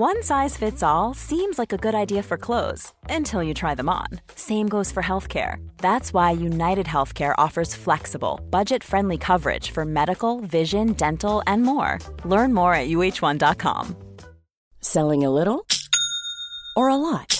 One size fits all seems like a good idea for clothes until you try them on. Same goes for healthcare. That's why United Healthcare offers flexible, budget friendly coverage for medical, vision, dental, and more. Learn more at uh1.com. Selling a little or a lot?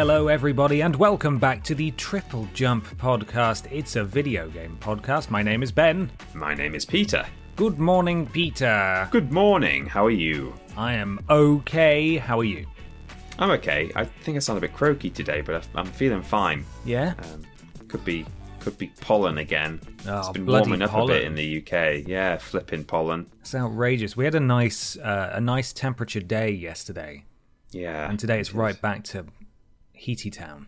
Hello, everybody, and welcome back to the Triple Jump podcast. It's a video game podcast. My name is Ben. My name is Peter. Good morning, Peter. Good morning. How are you? I am okay. How are you? I'm okay. I think I sound a bit croaky today, but I'm feeling fine. Yeah. Um, could be could be pollen again. Oh, it's been warming up pollen. a bit in the UK. Yeah, flipping pollen. It's outrageous. We had a nice, uh, a nice temperature day yesterday, Yeah. and today it's right back to heaty town.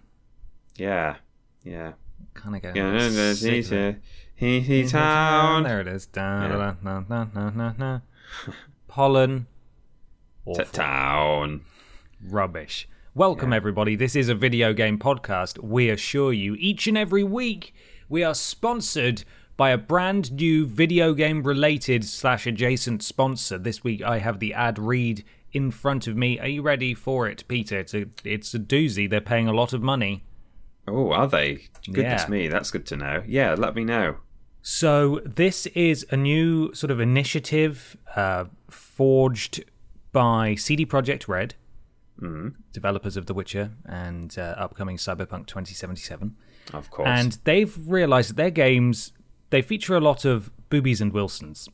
Yeah. Yeah. Kind of going. Yeah, no, no, sick he's of it. a- he- he town. There it is. Da, Yeah. da, da, da, da, da, da. Pollen. Town. rubbish. Welcome, everybody. This is a video game podcast. We assure you, each and every week, we are sponsored by a brand new video game related slash adjacent sponsor. This week, I have the ad read in front of me. Are you ready for it, Peter? It's a it's a doozy. They're paying a lot of money. Oh, are they? Goodness Yeah. me, that's good to know. Yeah, let me know. So this is a new sort of initiative uh, forged by CD Projekt Red, developers of The Witcher and uh, upcoming Cyberpunk 2077. Of course. And they've realized that their games they feature a lot of boobies and Wilsons,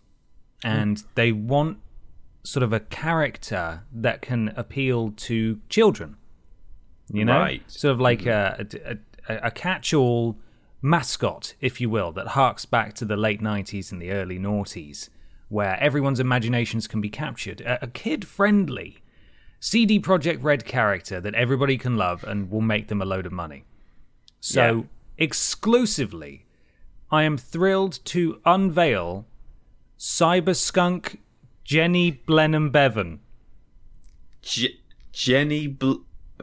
and they want sort of a character that can appeal to children. You know, Right. sort of like mm-hmm. a, a, a, a catch-all mascot, if you will, that harks back to the late '90s and the early noughties, where everyone's imaginations can be captured. A, a kid-friendly CD Projekt Red character that everybody can love and will make them a load of money. So, Yeah. exclusively, I am thrilled to unveil Cyberskunk Jenny Blenheim Bevan. Je- Jenny. Bl-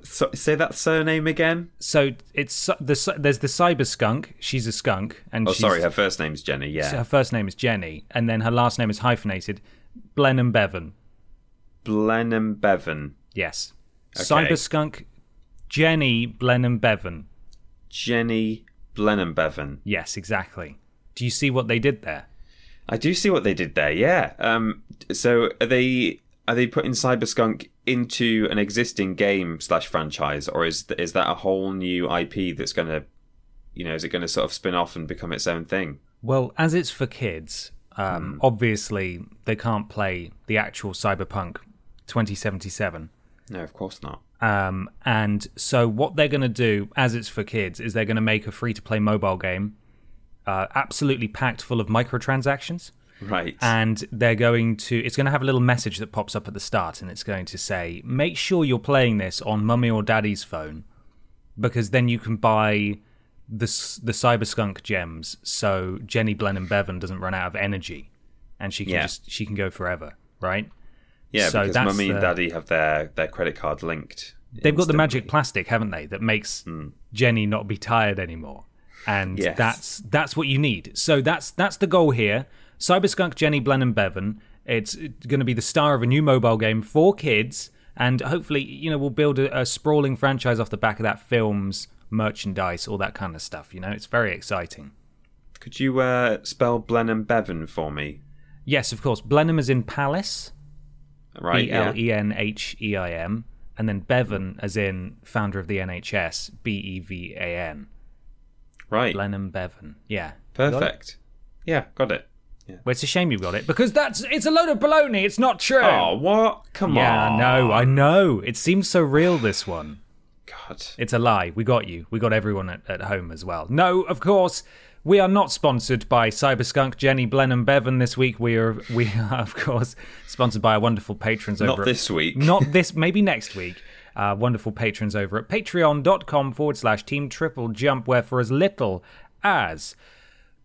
so, say that surname again. So it's the there's the Cyberskunk. She's a skunk, and Oh, sorry, her first name's Jenny. Yeah. her first name is Jenny, and then her last name is hyphenated. Blenheim Bevan. Blenheim Bevan. Yes. Okay. Cyberskunk Jenny Blenheim Bevan. Jenny Blenheim Bevan. Yes, exactly. Do you see what they did there? I do see what they did there. Yeah. Um. So are they are they putting Cyberskunk into an existing game slash franchise, or is is that a whole new IP that's going to, you know, is it going to sort of spin off and become its own thing? Well, as it's for kids, um, obviously they can't play the actual Cyberpunk 2077. No, of course not. Um, and so what they're going to do, as it's for kids, is they're going to make a free-to-play mobile game, uh, absolutely packed full of microtransactions, Right. and they're going to. It's going to have a little message that pops up at the start, and it's going to say, "Make sure you're playing this on mummy or daddy's phone, because then you can buy." The, the cyberskunk gems so jenny blenheim bevan doesn't run out of energy and she can Yeah. just she can go forever right yeah, so because mummy and daddy have their their credit card linked. They've got the magic plastic, haven't they, that makes Jenny not be tired anymore. And Yes. that's that's what you need. So that's that's the goal here. Cyberskunk Jenny Blenheim Bevan. It's going to be the star of a new mobile game for kids, and hopefully, you know, we'll build a, a sprawling franchise off the back of that. Films, merchandise, all that kind of stuff. You know, it's very exciting. Could you uh, spell Blenheim Bevan for me? Yes, of course. Blenheim is in Palace, Right. B. L E N H E I M, and then Bevan as in founder of the NHS, B E V A N. Right. Blenheim Bevan. Yeah. Got? Perfect. Yeah, got it. Well, it's a shame you got it because that's it's a load of baloney. It's not true. Oh, what? Come yeah, on. I know, I know. It seems so real. This one. God. It's a lie. We got you. We got everyone at, at home as well. No, of course, we are not sponsored by Cyberskunk, Jenny, Blenheim, Bevan this week. We are, we are, of course, sponsored by our wonderful patrons over Not at- this week. Not this, maybe next week. Uh, wonderful patrons over at patreon.com forward slash team triple jump, where for as little as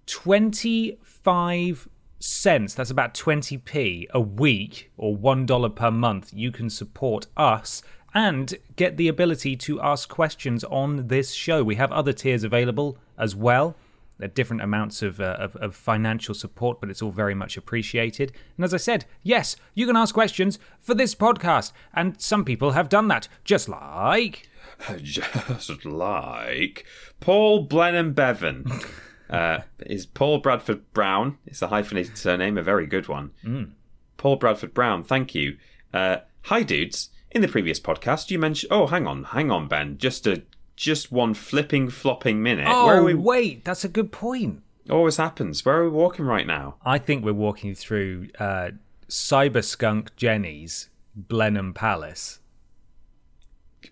25 cents, that's about 20p a week or $1 per month, you can support us and get the ability to ask questions on this show. We have other tiers available as well. There different amounts of, uh, of, of financial support, but it's all very much appreciated. And as I said, yes, you can ask questions for this podcast, and some people have done that, just like. Just like Paul Blenheim Bevan. uh, is Paul Bradford Brown. It's a hyphenated surname, a very good one. Paul Bradford Brown, thank you. Uh, hi, dudes. In the previous podcast, you mentioned. Oh, hang on, hang on, Ben. Just a just one flipping flopping minute. Where Oh, are we? wait, that's a good point. Always happens. Where are we walking right now? I think we're walking through uh, Cyberskunk Jenny's Blenheim Palace.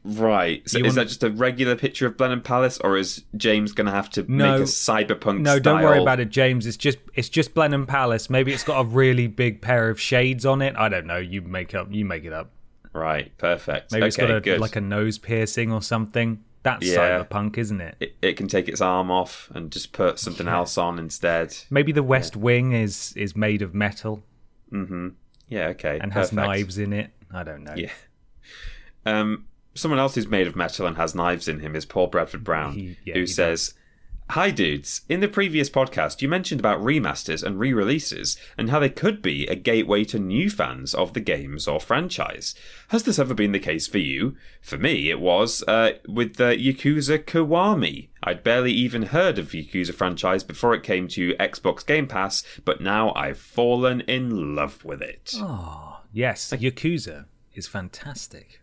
Right. So You is wanna- that just a regular picture of Blenheim Palace, or is James going to have to No. make a cyberpunk? No, don't worry about it, James. It's just it's just Blenheim Palace. Maybe it's got a really big pair of shades on it. I don't know. You make up. You make it up. Right. Perfect. Maybe okay. it's got a, good. like a nose piercing or something. That's Yeah. cyberpunk, isn't it? it, it can take its arm off and just put something else on instead. Maybe the West Wing is is made of metal Mm-hmm. Yeah, okay. and has perfect. knives in it. I don't know. Yeah. Um, someone else who's made of metal and has knives in him is Paul Bradford Brown, He- yeah, who says, Hi, dudes. In the previous podcast, you mentioned about remasters and re releases and how they could be a gateway to new fans of the games or franchise. Has this ever been the case for you? For me, it was uh, with the Yakuza Kiwami. I'd barely even heard of Yakuza franchise before it came to Xbox Game Pass, but now I've fallen in love with it. Oh, yes, Yakuza is fantastic.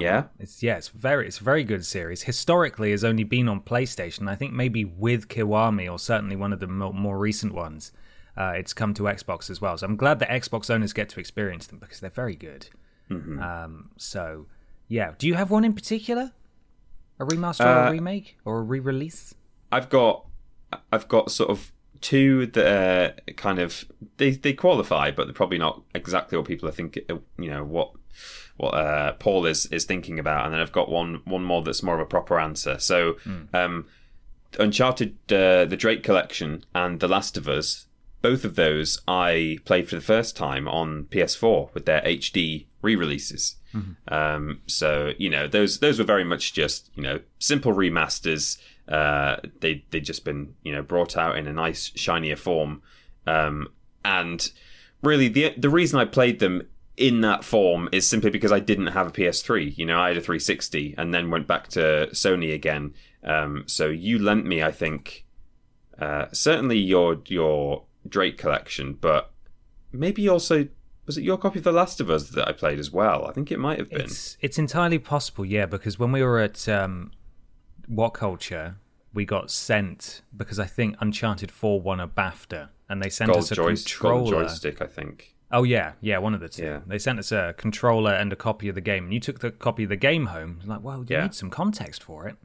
Yeah? It's yeah, it's very it's a very good series. Historically, has only been on PlayStation. I think maybe with Kiwami or certainly one of the more, more recent ones, uh, it's come to Xbox as well. So I'm glad that Xbox owners get to experience them because they're very good. Mm-hmm. Um, so yeah, do you have one in particular? A remaster or a Uh, remake or a re-release? I've got I've got sort of two that are kind of they they qualify, but they're probably not exactly what people are thinking. You know what what uh, Paul is is thinking about, and then I've got one one more that's more of a proper answer. So, um, Uncharted, uh, the Drake Collection, and The Last of Us. Both of those I played for the first time on PS4 with their HD re-releases. Um, so you know those those were very much just you know simple remasters. Uh, they they just been you know brought out in a nice shinier form, um, and really the the reason I played them in that form is simply because I didn't have a PS3. You know, I had a 360 and then went back to Sony again. Um, so you lent me, I think, uh, certainly your your Drake collection, but maybe also was it your copy of The Last of Us that I played as well? I think it might have been. It's it's entirely possible, yeah, because when we were at um, What Culture, we got sent because I think Uncharted Four won a BAFTA, and they sent Gold, us a controller. joystick, I think. Oh yeah, yeah, one of the two. Yeah. They sent us a controller and a copy of the game, and you took the copy of the game home. Like, well, you Yeah. need some context for it.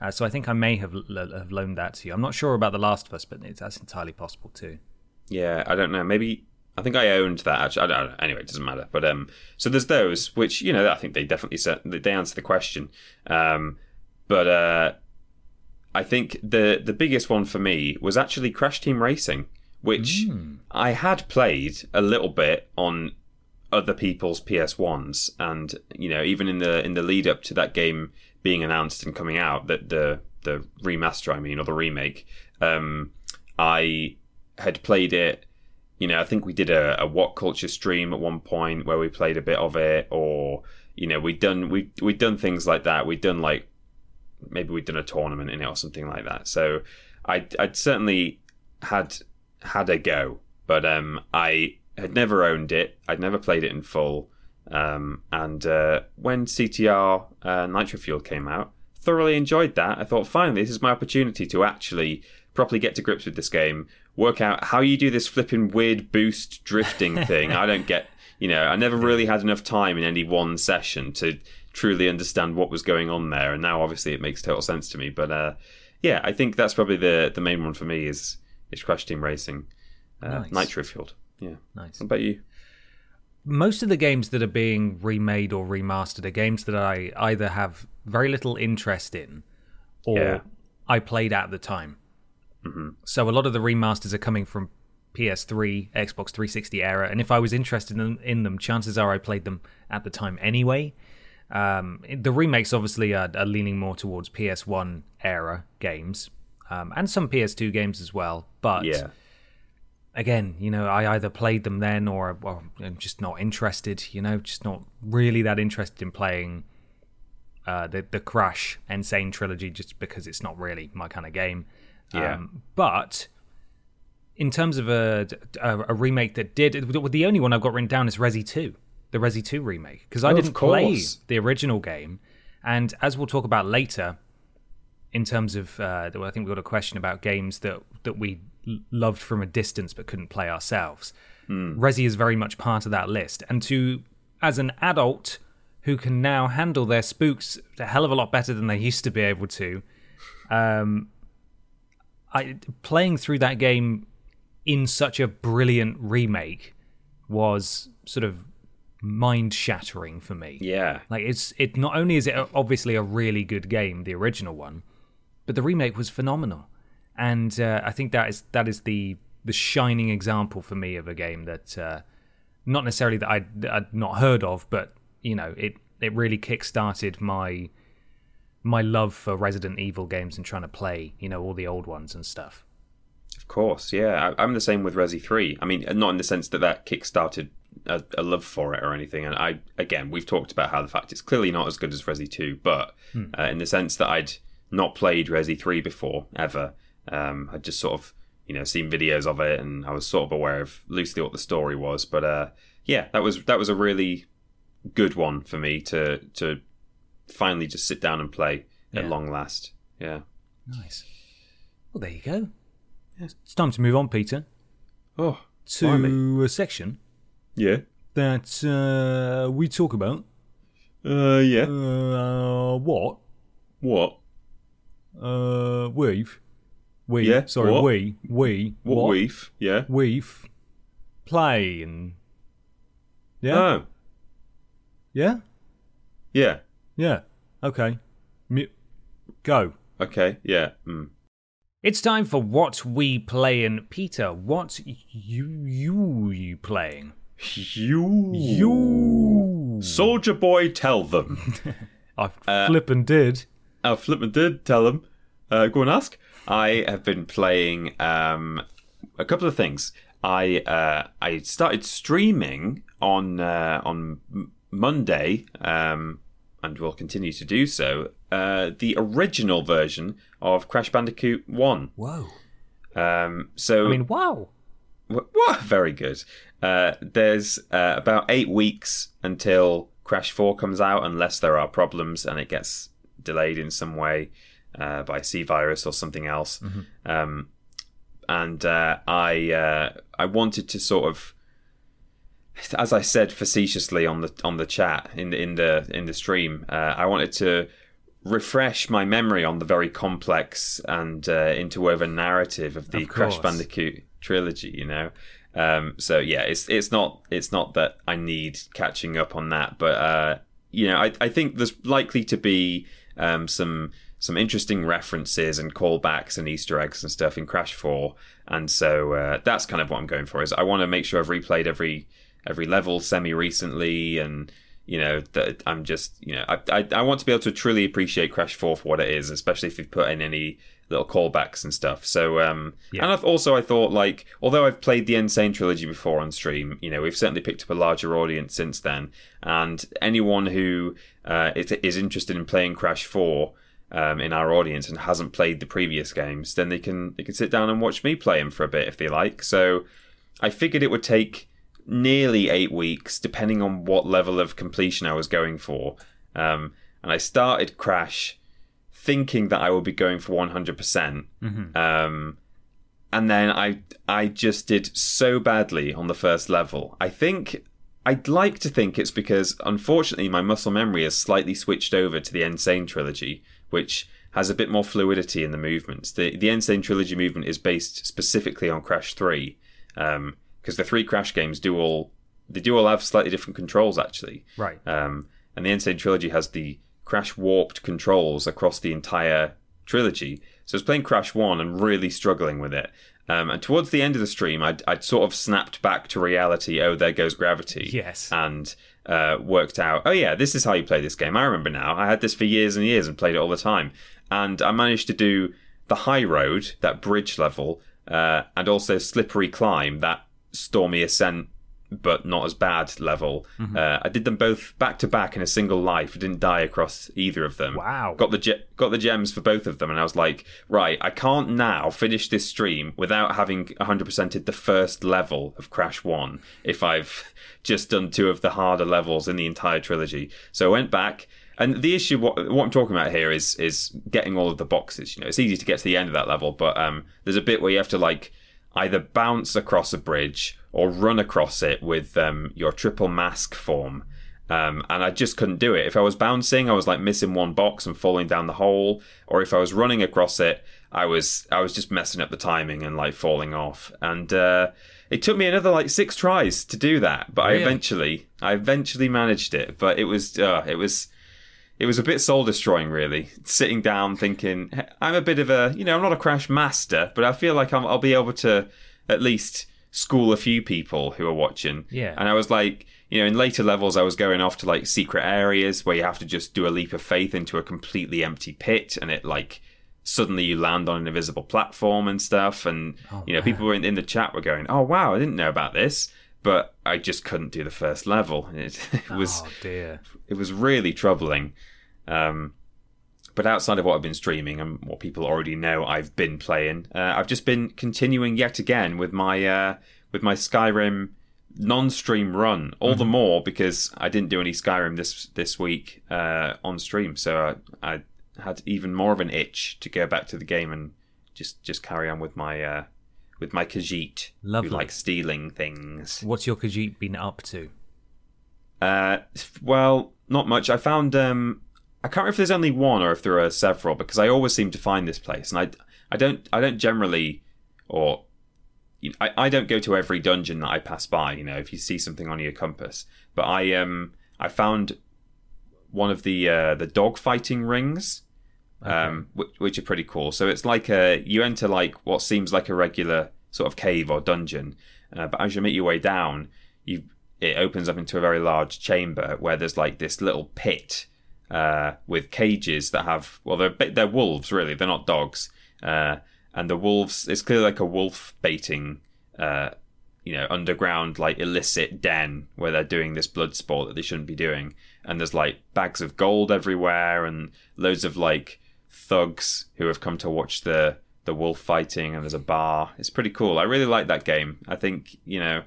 Uh, so I think I may have l- have loaned that to you. I'm not sure about The Last of Us, but it's, that's entirely possible too. Yeah, I don't know. Maybe I think I owned that. Actually, I don't know. Anyway, it doesn't matter. But um, so there's those which you know I think they definitely set they answer the question. Um, but uh, I think the the biggest one for me was actually Crash Team Racing, which I had played a little bit on other people's PS ones, and you know even in the in the lead up to that game being announced and coming out, that the the remaster, I mean, or the remake, um, I had played it. You know, I think we did a, a What Culture stream at one point where we played a bit of it, or you know, we'd done we we'd done things like that. We'd done like maybe we'd done a tournament in it or something like that. So I'd, I'd certainly had had a go, but um, I had never owned it. I'd never played it in full. Um, and uh, when CTR uh, Nitro Fuel came out, thoroughly enjoyed that. I thought, finally, this is my opportunity to actually properly get to grips with this game work out how you do this flipping weird boost drifting thing. I don't get. You know, I never really had enough time in any one session to truly understand what was going on there, and now obviously it makes total sense to me. But uh, yeah, I think that's probably the the main one for me is is Crash Team Racing, uh, Nice. Nitro Fueled. Yeah. Nice. What about you? most of the games that are being remade or remastered are games that I either have very little interest in or Yeah. I played at the time. So a lot of the remasters are coming from PS3, Xbox 360 era, and if I was interested in, in them, chances are I played them at the time anyway. Um, the remakes obviously are, are leaning more towards PS1 era games, um, and some PS2 games as well. But Yeah. again, you know, I either played them then or, or I'm just not interested, you know, just not really that interested in playing uh, the, the Crash N. Sane trilogy just because it's not really my kind of game. Yeah. Um, but in terms of a, a, a remake that did, the only one I've got written down is Resi 2, the Resi 2 remake, because I Oh, didn't play the original game. And as we'll talk about later, in terms of, uh, I think we've got a question about games that, that we loved from a distance but couldn't play ourselves. Resi is very much part of that list. And to, as an adult who can now handle their spooks a hell of a lot better than they used to be able to, um, I playing through that game in such a brilliant remake was sort of mind shattering for me. Yeah. Like it's it not only is it obviously a really good game, the original one, but the remake was phenomenal, and uh, I think that is that is the the shining example for me of a game that uh, not necessarily that I'd, I'd not heard of, but you know it it really kick-started my my love for Resident Evil games and trying to play you know all the old ones and stuff. Of course, yeah. I, I'm the same with Resi 3. I mean, not in the sense that that kick-started a, a love for it or anything. And I, again, we've talked about how the fact it's clearly not as good as Resi 2, but uh, in the sense that I'd not played Resi 3 before, ever. Um, I'd just sort of, you know, seen videos of it and I was sort of aware of loosely what the story was. But uh, yeah, that was that was a really good one for me to to finally just sit down and play Yeah. at long last. Yeah. Nice. Well, there you go. It's time to move on, Peter, Oh, to blimey. a section yeah. that uh, we talk about. Uh, yeah. Uh, what? What? Uh, we've. We. Yeah, Sorry, what? we. We. What, we've? Yeah. We've. Play and. Yeah? Oh, yeah? yeah. Yeah. Okay. Mu- go. Okay. Yeah. Mm. It's time for what we play and Peter, what you you you playing? You. You. Soldier boy, tell them. I flip and did. Uh, Flipman did tell them. Uh, go and ask. I have been playing um, a couple of things. I uh, I started streaming on uh, on Monday, um, and will continue to do so. Uh, the original version of Crash Bandicoot One. Whoa. Um, so I mean, wow. Wh- What? Very good. Uh, there's uh, about eight weeks until Crash 4 comes out, unless there are problems and it gets delayed in some way uh, by C virus or something else. Um, and uh, I uh, I wanted to sort of, as I said facetiously on the on the chat in the in the in the stream, uh, I wanted to refresh my memory on the very complex and uh, interwoven narrative of the Of Crash. Bandicoot trilogy. You know, um, so yeah, it's it's not it's not that I need catching up on that, but uh, you know, I I think there's likely to be um, some some interesting references and callbacks and Easter eggs and stuff in Crash Four, and so uh, that's kind of what I'm going for. Is I want to make sure I've replayed every every level semi recently and you know that I'm just you know I, I I want to be able to truly appreciate Crash Four for what it is, especially if you've put in any little callbacks and stuff. So um Yeah. and I've also I thought like although I've played the N. Sane trilogy before on stream, you know we've certainly picked up a larger audience since then, and anyone who uh, is, is interested in playing Crash Four. Um, in our audience and hasn't played the previous games, then they can they can sit down and watch me play them for a bit if they like. So I figured it would take nearly eight weeks, depending on what level of completion I was going for. Um, and I started Crash thinking that I would be going for 100%. percent Um, and then I I just did so badly on the first level. I think I'd like to think it's because unfortunately my muscle memory has slightly switched over to the N. Sane trilogy, which has a bit more fluidity in the movements. The the N. Sane trilogy movement is based specifically on Crash Three, because the three Crash games do all they do all have slightly different controls actually. Right. Um, and the N. Sane trilogy has the Crash warped controls across the entire trilogy. So I was playing Crash 1 and really struggling with it. Um, and towards the end of the stream, I'd, I'd, sort of snapped back to reality. Oh, there goes gravity. Yes. And uh, worked out, oh, yeah, this is how you play this game. I remember now. I had this for years and years and played it all the time. And I managed to do the high road, that bridge level, uh, and also slippery climb, that stormy ascent but not as bad level. Mm-hmm. Uh, I did them both back to back in a single life. I didn't die across either of them. Wow! Got the ge- got the gems for both of them, and I was like, right, I can't now finish this stream without having 100%ed the first level of Crash One if I've just done two of the harder levels in the entire trilogy. So I went back. And the issue, what, what I'm talking about here, is is getting all of the boxes. You know, it's easy to get to the end of that level, but um, there's a bit where you have to like either bounce across a bridge or run across it with um, your triple mask form. Um, and I just couldn't do it. If I was bouncing, I was like missing one box and falling down the hole, or if I was running across it, I was I was just messing up the timing and like falling off. And uh, it took me another like six tries to do that, but really? I eventually I eventually managed it. But it was uh, it was it was a bit soul destroying, really. Sitting down thinking, I'm a bit of a, you know, I'm not a crash master, but I feel like i will be able to at least school a few people who are watching. Yeah. And I was like, you know, in later levels, I was going off to like secret areas where you have to just do a leap of faith into a completely empty pit, and it like suddenly you land on an invisible platform and stuff. And oh, you know, man. people were in, in, the chat were going, "Oh wow, I didn't know about this," but I just couldn't do the first level. It, it was, oh, dear. it was really troubling. Um, but outside of what I've been streaming and what people already know I've been playing, uh, I've just been continuing yet again with my uh, with my Skyrim non-stream run. All mm-hmm. the more because I didn't do any Skyrim this this week uh, on stream, so I, I, had even more of an itch to go back to the game and just just carry on with my uh, with my Khajiit, Lovely. who like stealing things. What's your Khajiit been up to? Uh, well, not much. I found um, I can't remember if there's only one or if there are several because I always seem to find this place, and I I don't I don't generally or you know, I, I don't go to every dungeon that I pass by. You know, if you see something on your compass, but I um I found one of the uh, the dog fighting rings, okay. um, which, which are pretty cool. So it's like a you enter like what seems like a regular sort of cave or dungeon, uh, but as you make your way down, you it opens up into a very large chamber where there's like this little pit uh, with cages that have well they're they're wolves really. They're not dogs. Uh, and the wolves it's clearly like a wolf baiting uh, you know underground like illicit den where they're doing this blood sport that they shouldn't be doing. And there's like bags of gold everywhere and loads of like thugs who have come to watch the the wolf fighting. And there's a bar. It's pretty cool. I really like that game. I think you know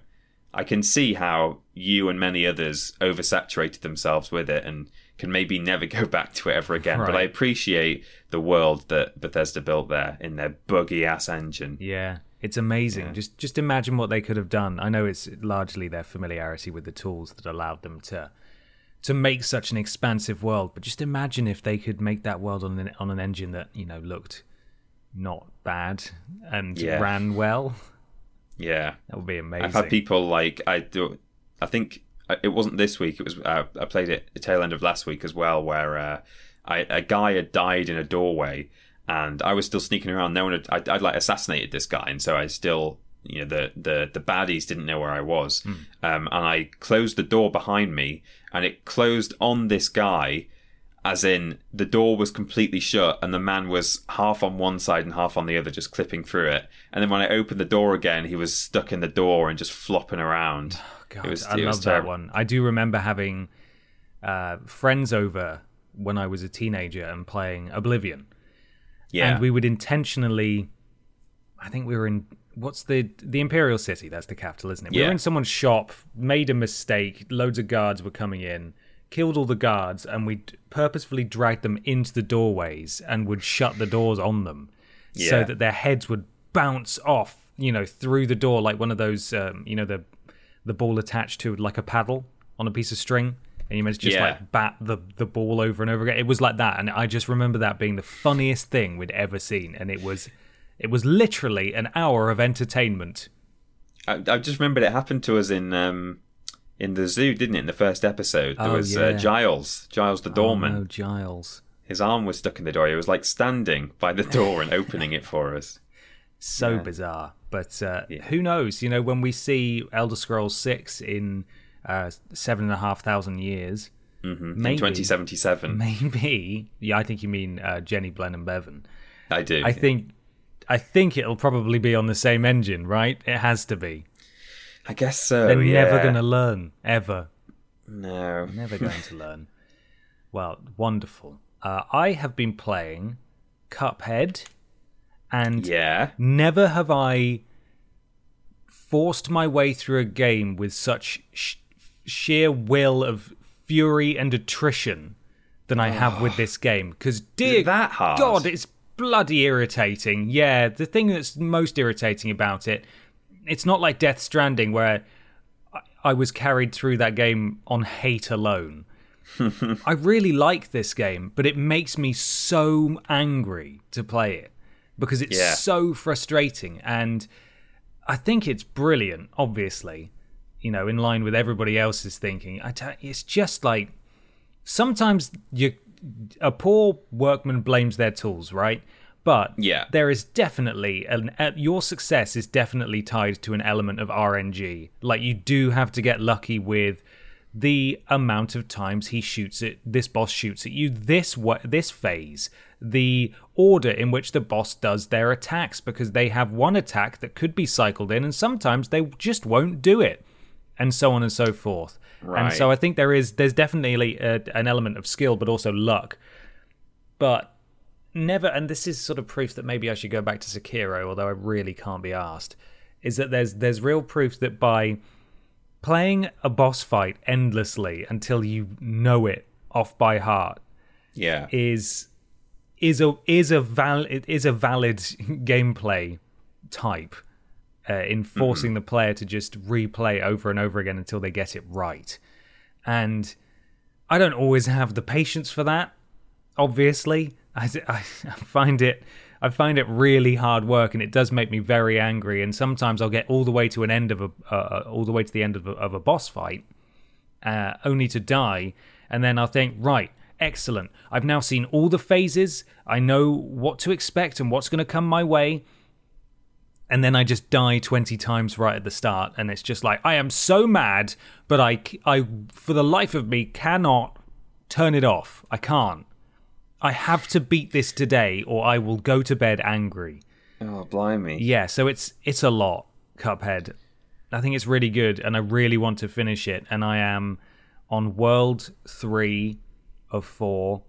i can see how you and many others oversaturated themselves with it and can maybe never go back to it ever again. Right. But I appreciate the world that Bethesda built there in their buggy ass engine. Yeah. It's amazing. Yeah. Just just imagine what they could have done. I know it's largely their familiarity with the tools that allowed them to to make such an expansive world, but just imagine if they could make that world on an on an engine that, you know, looked not bad and yeah. ran well. Yeah. That would be amazing. I've had people like I do I think it wasn't this week. It was uh, I played it the tail end of last week as well, where uh, I, a guy had died in a doorway, and I was still sneaking around. No one had I'd, I'd like assassinated this guy, and so I still you know the the the baddies didn't know where I was, mm. um, and I closed the door behind me, and it closed on this guy. As in, the door was completely shut, and the man was half on one side and half on the other, just clipping through it. And then when I opened the door again, he was stuck in the door and just flopping around. God, it was, I love that one. I do remember having uh, friends over when I was a teenager and playing Oblivion. Yeah. And we would intentionally, I think we were in what's the the Imperial City? That's the capital, isn't it? We were in someone's shop, made a mistake. Loads of guards were coming in, killed all the guards, and we purposefully dragged them into the doorways and would shut the doors on them, yeah. so that their heads would bounce off, you know, through the door like one of those, um, you know, the the ball attached to like a paddle on a piece of string, and you meant to just Yeah. like bat the the ball over and over again. It was like that, and I just remember that being the funniest thing we'd ever seen, and it was it was literally an hour of entertainment. I, I just remembered it happened to us in um, in the zoo, didn't it? In the first episode, there Oh, was yeah. uh, Giles, Giles the doorman. Oh, no, Giles. His arm was stuck in the door. He was like standing by the door and opening it for us. So Yeah. bizarre. But uh, Yeah. who knows? You know, when we see Elder Scrolls Six in uh, seven and a half thousand years, hmm Maybe. In 2077, maybe. Yeah, I think you mean uh, Jenny Blenheim Bevan. I do. I think, I think it'll probably be on the same engine, right? It has to be. I guess so. They're yeah. never going to learn ever. No. Never going to learn. Well, wonderful. Uh, I have been playing Cuphead, and Yeah. Never have I forced my way through a game with such sh- sheer will of fury and attrition than I have with oh. this game. Because, dear it that hard? God, it's bloody irritating. Yeah, the thing that's most irritating about it, it's not like Death Stranding where I- I was carried through that game on hate alone. I really like this game, but it makes me so angry to play it because it's Yeah. so frustrating. And I think it's brilliant, obviously, you know, in line with everybody else's thinking. I it's just like sometimes you, a poor workman blames their tools, right? But Yeah. there is definitely an, uh, your success is definitely tied to an element of RNG. Like you do have to get lucky with the amount of times he shoots it. This boss shoots at you. This wa- this phase, the order in which the boss does their attacks, because they have one attack that could be cycled in, and sometimes they just won't do it, and so on and so forth. And so I think there is there's definitely a, an element of skill, but also luck. But never, and this is sort of proof that maybe I should go back to Sekiro, although I really can't be asked. Is that there's there's real proof that by playing a boss fight endlessly until you know it off by heart Yeah. is is a is a val it is a valid gameplay type uh, in forcing the player to just replay over and over again until they get it right. And I don't always have the patience for that. Obviously, I, I find it I find it really hard work, and it does make me very angry. And sometimes I'll get all the way to an end of a uh, all the way to the end of a, of a boss fight, uh, only to die, and then I'll think, right, excellent. I've now seen all the phases. I know what to expect and what's going to come my way. And then I just die 20 times right at the start. And it's just like, I am so mad, but I, I, for the life of me, cannot turn it off. I can't. I have to beat this today or I will go to bed angry. Oh, blimey. Yeah, so it's it's a lot, Cuphead. I think it's really good and I really want to finish it and I am on world 3 of 4.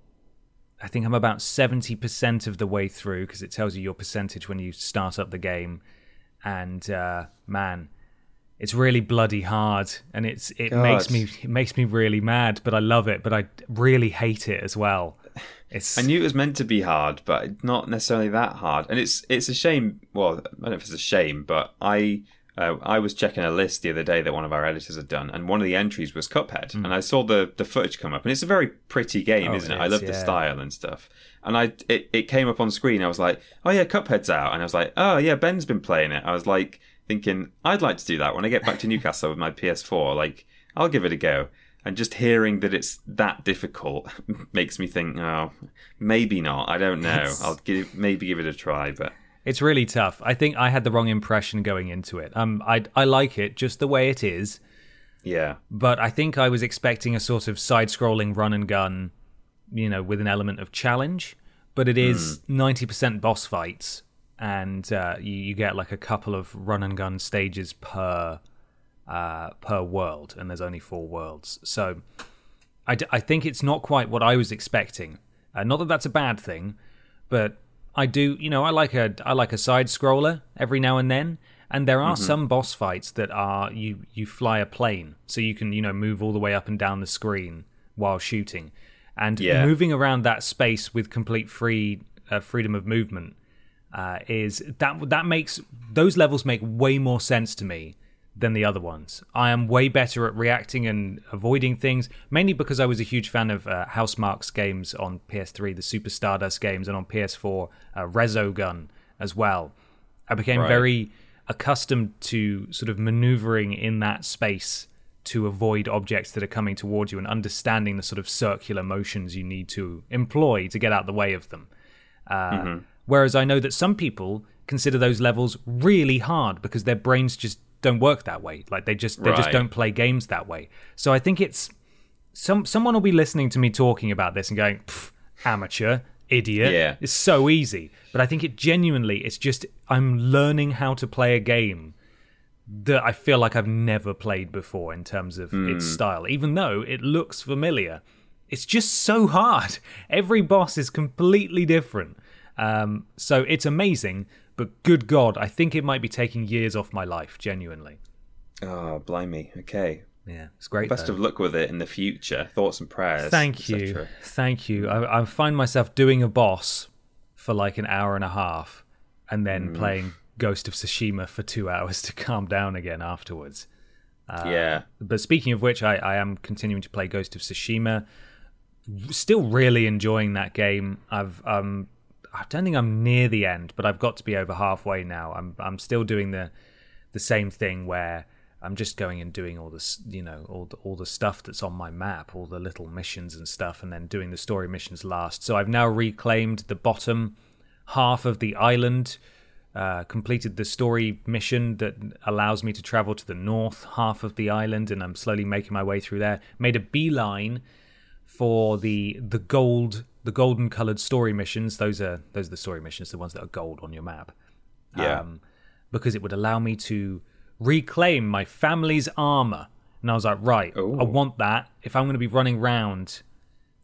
I think I'm about 70% of the way through because it tells you your percentage when you start up the game and uh, man, it's really bloody hard and it's it God. makes me it makes me really mad, but I love it, but I really hate it as well. It's I knew it was meant to be hard, but not necessarily that hard. And it's it's a shame. Well, I don't know if it's a shame, but I uh, I was checking a list the other day that one of our editors had done, and one of the entries was Cuphead, and I saw the the footage come up, and it's a very pretty game. Oh, isn't it it? I love the style and stuff. And I it, it came up on screen. I was like, oh yeah, Cuphead's out, and I was like, oh yeah, Ben's been playing it. I was like thinking I'd like to do that when I get back to Newcastle with my PS4. Like I'll give it a go. And just hearing that it's that difficult makes me think, oh, maybe not. I don't know. I'll give maybe give it a try, but It's really tough. I think I had the wrong impression going into it. Um, I I like it just the way it is, yeah, but I think I was expecting a sort of side-scrolling run and gun, you know, with an element of challenge. But it is ninety percent boss fights, and uh, you, you get like a couple of run and gun stages per uh, per world, and there's only four worlds. So I, d- I think it's not quite what I was expecting. Uh, not that that's a bad thing, but I do, you know, I like a I like a side scroller every now and then, and there are some boss fights that are you you fly a plane, so you can you know move all the way up and down the screen while shooting, and Yeah. moving around that space with complete free uh, freedom of movement. uh, is that that makes those levels make way more sense to me than the other ones. I am way better at reacting and avoiding things, mainly because I was a huge fan of uh, Housemarque's games on PS3, the Super Stardust games, and on PS4, uh, Resogun as well. I became Right. very accustomed to sort of maneuvering in that space to avoid objects that are coming towards you and understanding the sort of circular motions you need to employ to get out the way of them. Uh, Whereas I know that some people consider those levels really hard because their brains just don't work that way. Like they just they just don't play games that way. So I think it's some someone will be listening to me talking about this and going, amateur, idiot. Yeah. It's so easy. But I think it genuinely it's just I'm learning how to play a game that I feel like I've never played before in terms of its style, even though it looks familiar. It's just so hard. Every boss is completely different. Um, so it's amazing, but good God, I think it might be taking years off my life, genuinely. Oh, blimey. Okay. Yeah, it's great. Best though. of luck with it in the future. Thoughts and prayers. Thank you. Thank you. I, I find myself doing a boss for like an hour and a half and then Mm. playing Ghost of Tsushima for two hours to calm down again afterwards. yeah. But speaking of which, I, I am continuing to play Ghost of Tsushima. Still really enjoying that game. I've um I don't think I'm near the end, but I've got to be over halfway now. I'm I'm still doing the the same thing where I'm just going and doing all this, you know, all the, all the stuff that's on my map, all the little missions and stuff, and then doing the story missions last. So I've now reclaimed the bottom half of the island, uh, completed the story mission that allows me to travel to the north half of the island, and I'm slowly making my way through there. Made a beeline for the the gold the golden colored story missions. Those are those are the story missions, the ones that are gold on your map Yeah. um, because it would allow me to reclaim my family's armor. And I was like, right, Ooh. I want that. If I'm going to be running around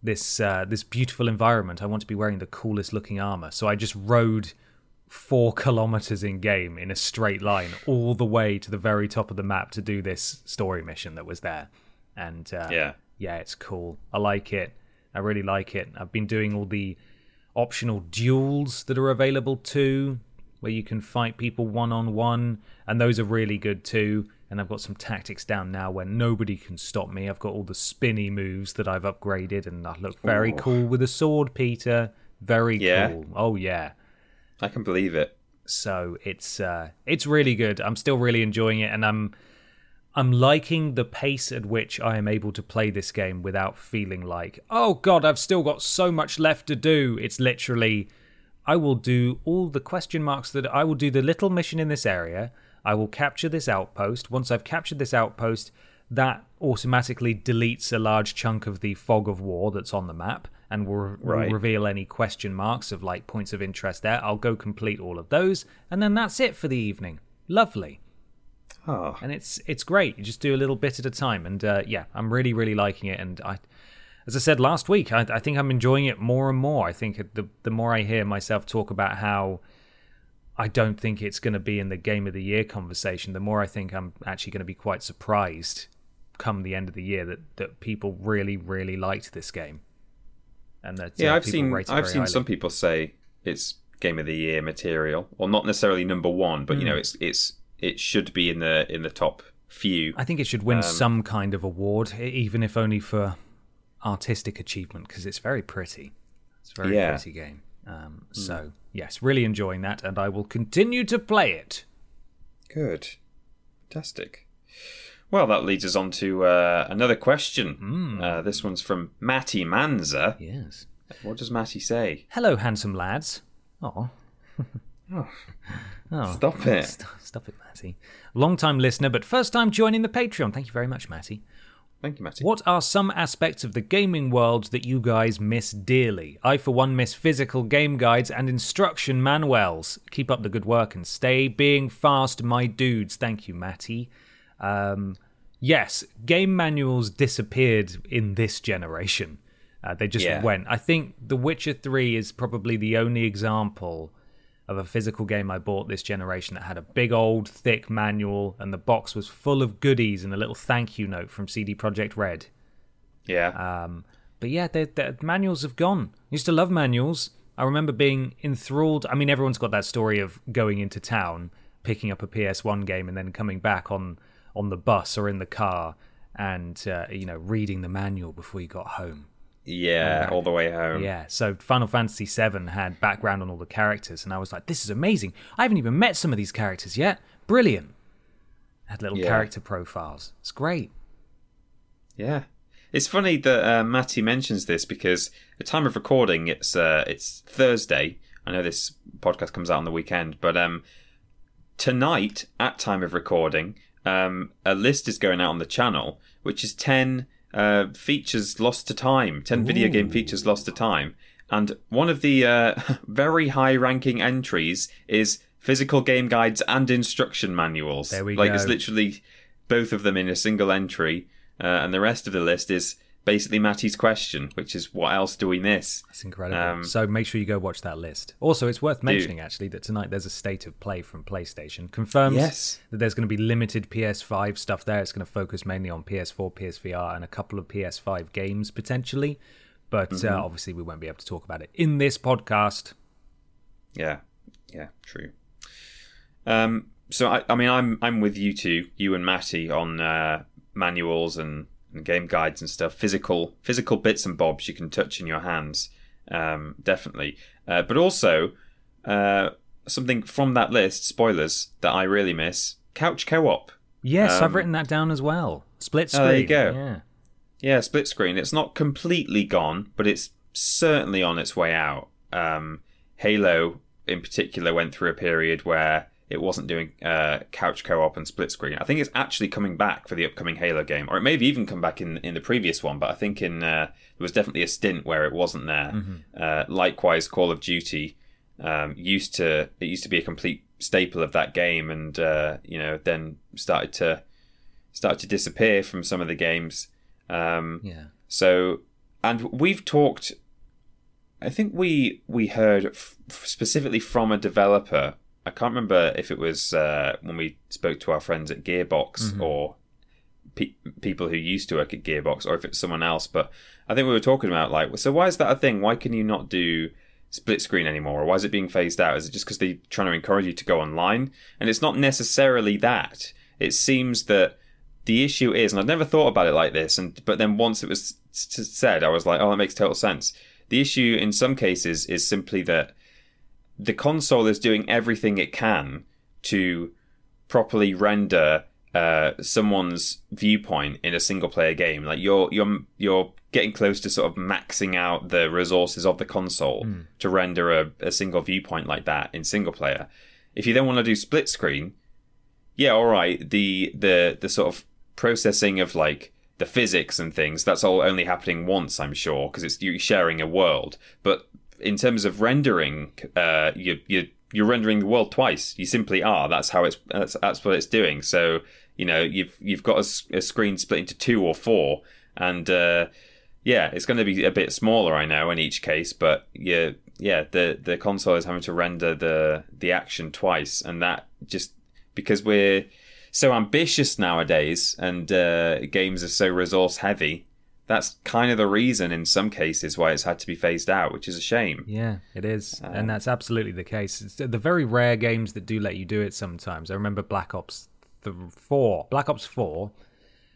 this uh, this beautiful environment, I want to be wearing the coolest looking armor. So I just rode four kilometers in game in a straight line all the way to the very top of the map to do this story mission that was there. And uh, Yeah. Yeah, it's cool. I like it. I really like it. I've been doing all the optional duels that are available too, where you can fight people one on one, and those are really good too. And I've got some tactics down now where nobody can stop me. I've got all the spinny moves that I've upgraded, and I look very Ooh. cool with a sword, Peter. Very Yeah. cool. Oh yeah. I can believe it. So it's uh, it's really good. I'm still really enjoying it, and I'm I'm liking the pace at which I am able to play this game without feeling like, oh god, I've still got so much left to do. It's literally, I will do all the question marks that I will do the little mission in this area. I will capture this outpost. Once I've captured this outpost, that automatically deletes a large chunk of the fog of war that's on the map and will, will Right. reveal any question marks of like points of interest there. I'll go complete all of those, and then that's it for the evening. Lovely Oh, and it's it's great. You just do a little bit at a time, and uh, yeah, I'm really really liking it. And I, as I said last week, I, I think I'm enjoying it more and more. I think the the more I hear myself talk about how I don't think it's going to be in the game of the year conversation, the more I think I'm actually going to be quite surprised come the end of the year that that people really really liked this game. And that yeah. uh, I've seen I've seen highly. some people say it's game of the year material, or not necessarily number one, but you Hmm. know, it's it's it should be in the in the top few. I think it should win Um, some kind of award, even if only for artistic achievement, because it's very pretty. It's a very Yeah. pretty game. Um, so yes, really enjoying that, and I will continue to play it. Good, fantastic. Well, that leads us on to uh, another question. Hmm. Uh, this one's from Matty Manza. Yes. What does Matty say? Hello, handsome lads. Oh. oh. Stop it. St- Stop it, Matty. Long time listener, but first time joining the Patreon. Thank you very much, Matty. Thank you, Matty. What are some aspects of the gaming world that you guys miss dearly? I, for one, miss physical game guides and instruction manuals. Keep up the good work and stay being fast, my dudes. Thank you, Matty. Um, yes, game manuals disappeared in this generation. Uh, they just Yeah. went. I think The Witcher 3 is probably the only example of a physical game I bought this generation that had a big old thick manual and the box was full of goodies and a little thank you note from CD Projekt Red. Yeah. Um, but yeah, the, the manuals have gone. I used to love manuals. I remember being enthralled. I mean, everyone's got that story of going into town, picking up a PS1 game, and then coming back on on the bus or in the car, and uh, you know, reading the manual before you got home. Yeah, all the way home. Yeah, so Final Fantasy VII had background on all the characters, and I was like, this is amazing. I haven't even met some of these characters yet. Brilliant. Had little Yeah. character profiles. It's great. Yeah. It's funny that uh, Matty mentions this because at time of recording, it's uh, it's Thursday. I know this podcast comes out on the weekend, but um, tonight at time of recording, um, a list is going out on the channel, which is ten uh, features lost to time, ten video game features lost to time, and one of the uh, very high-ranking entries is physical game guides and instruction manuals. There we like go. it's literally both of them in a single entry, uh, and the rest of the list is basically Matty's question, which is what else do we miss? It's incredible. Um, so make sure you go watch that list. Also, it's worth mentioning actually that tonight there's a state of play from PlayStation. Confirms Yes. that there's going to be limited PS5 stuff there. It's going to focus mainly on PS4, PSVR, and a couple of PS5 games potentially. But Mm-hmm. uh, obviously, we won't be able to talk about it in this podcast. Yeah, yeah, true. Um, so I, I mean, I'm I'm with you two, you and Matty, on uh, manuals and, and game guides and stuff. Physical physical bits and bobs you can touch in your hands, um, definitely. Uh, but also uh, something from that list, spoilers that I really miss: couch co-op. Yes, I've Um, written that down as well. Split screen. Oh, there you go. Yeah. Yeah, split screen. It's not completely gone, but it's certainly on its way out. Um, Halo, in particular, went through a period where it wasn't doing uh, couch co-op and split screen. I think it's actually coming back for the upcoming Halo game, or it maybe even come back in in the previous one. But I think in uh, there was definitely a stint where it wasn't there. Uh, likewise, Call of Duty um, used to it used to be a complete staple of that game, and uh, you know then started to started to disappear from some of the games. Um, Yeah. so, and we've talked. I think we we heard f- specifically from a developer. I can't remember if it was uh, when we spoke to our friends at Gearbox or pe- people who used to work at Gearbox, or if it's someone else. But I think we were talking about like, so why is that a thing? Why can you not do split screen anymore? Or why is it being phased out? Is it just because they're trying to encourage you to go online? And it's not necessarily that. It seems that the issue is, and I'd never thought about it like this, and but then once it was said, I was like, oh, that makes total sense. The issue in some cases is simply that the console is doing everything it can to properly render uh, someone's viewpoint in a single player game. Like you're you're you're getting close to sort of maxing out the resources of the console to render a, a single viewpoint like that in single player. If you then want to do split screen, yeah, all right. The the the sort of processing of like the physics and things that's all only happening once, I'm sure, because it's you're sharing a world. But in terms of rendering, uh, you you you're rendering the world twice. You simply are. That's how it's that's, that's what it's doing. So you know you've you've got a screen split into two or four, and uh, yeah, it's going to be a bit smaller, I know, in each case, but yeah, yeah, the the console is having to render the the action twice, and that just because we're so ambitious nowadays, and uh, games are so resource heavy. That's kind of the reason, in some cases, why it's had to be phased out, which is a shame. Yeah, it is, and um, that's absolutely the case. It's the very rare games that do let you do it. Sometimes I remember Black Ops the four, Black Ops four,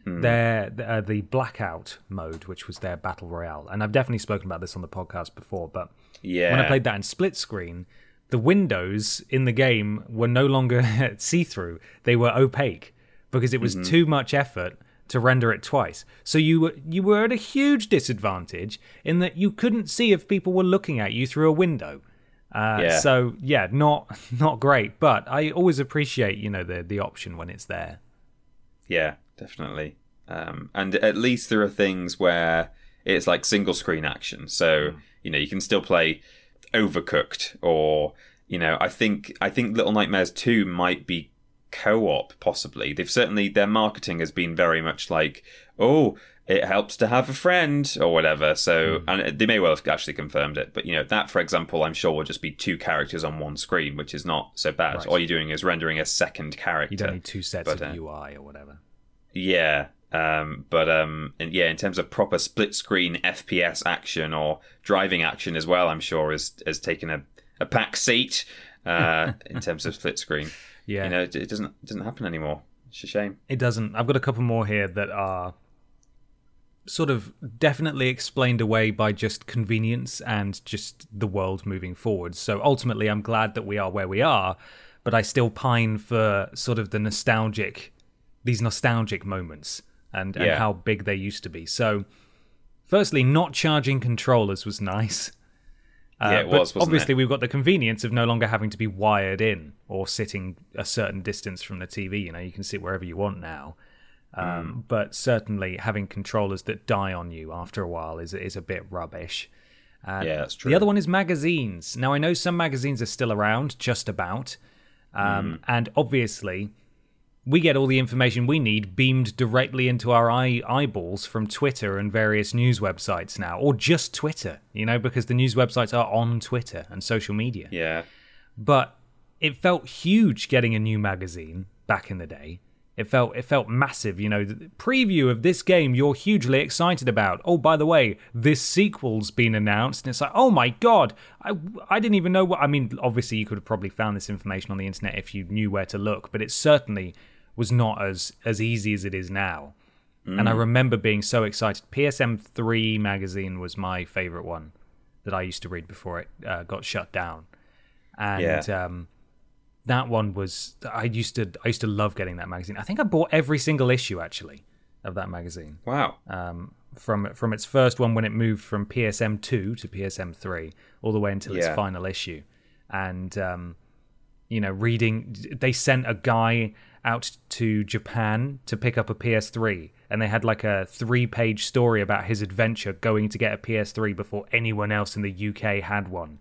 hmm. their uh, the blackout mode, which was their battle royale, and I've definitely spoken about this on the podcast before. But Yeah, when I played that in split screen, the windows in the game were no longer see through; they were opaque because it was mm-hmm. too much effort to render it twice. So you were you were at a huge disadvantage in that you couldn't see if people were looking at you through a window. Uh, Yeah. So yeah, not not great, but I always appreciate you know the the option when it's there. Yeah, definitely. Um, and at least there are things where it's like single screen action. So, you know, you can still play Overcooked or, you know, I think I think Little Nightmares 2 might be co-op possibly. They've certainly their marketing has been very much like, "Oh, it helps to have a friend or whatever." So, and they may well have actually confirmed it, but you know, that for example, I'm sure will just be two characters on one screen, which is not so bad. Right. All you're doing is rendering a second character. You don't need two sets But, of uh, UI or whatever. Yeah, Um, but um, and yeah, in terms of proper split screen FPS action or driving action as well, I'm sure has has taken a, a back seat uh, in terms of split screen. Yeah, you know, it, it doesn't it doesn't happen anymore. It's a shame. It doesn't. I've got a couple more here that are sort of definitely explained away by just convenience and just the world moving forward. So ultimately, I'm glad that we are where we are, but I still pine for sort of the nostalgic, these nostalgic moments and, and how big they used to be. So, firstly, not charging controllers was nice. Uh, yeah, it was. obviously, it? we've got the convenience of no longer having to be wired in or sitting a certain distance from the TV. You know, you can sit wherever you want now. Um, mm. But certainly, having controllers that die on you after a while is is a bit rubbish. Uh, yeah, that's true. The other one is magazines. Now, I know some magazines are still around, just about, um, mm. and obviously, we get all the information we need beamed directly into our eye- eyeballs from Twitter and various news websites now, or just Twitter, you know, because the news websites are on Twitter and social media. Yeah. But it felt huge getting a new magazine back in the day. It felt it felt massive, you know. The preview of this game you're hugely excited about. Oh, by the way, this sequel's been announced, and it's like, oh my god, I I didn't even know what. I mean, obviously you could have probably found this information on the internet if you knew where to look, but it certainly was not as as easy as it is now. Mm. And I mm. remember being so excited. PSM three magazine was my favorite one that I used to read before it uh, got shut down, and. Yeah. Um, that one was I used to I used to love getting that magazine. I think I bought every single issue actually of that magazine. Wow. Um, from from its first one when it moved from PSM two to PSM three, all the way until yeah. its final issue, and um, you know, reading they sent a guy out to Japan to pick up a PS3, and they had like a three page story about his adventure going to get a PS3 before anyone else in the UK had one.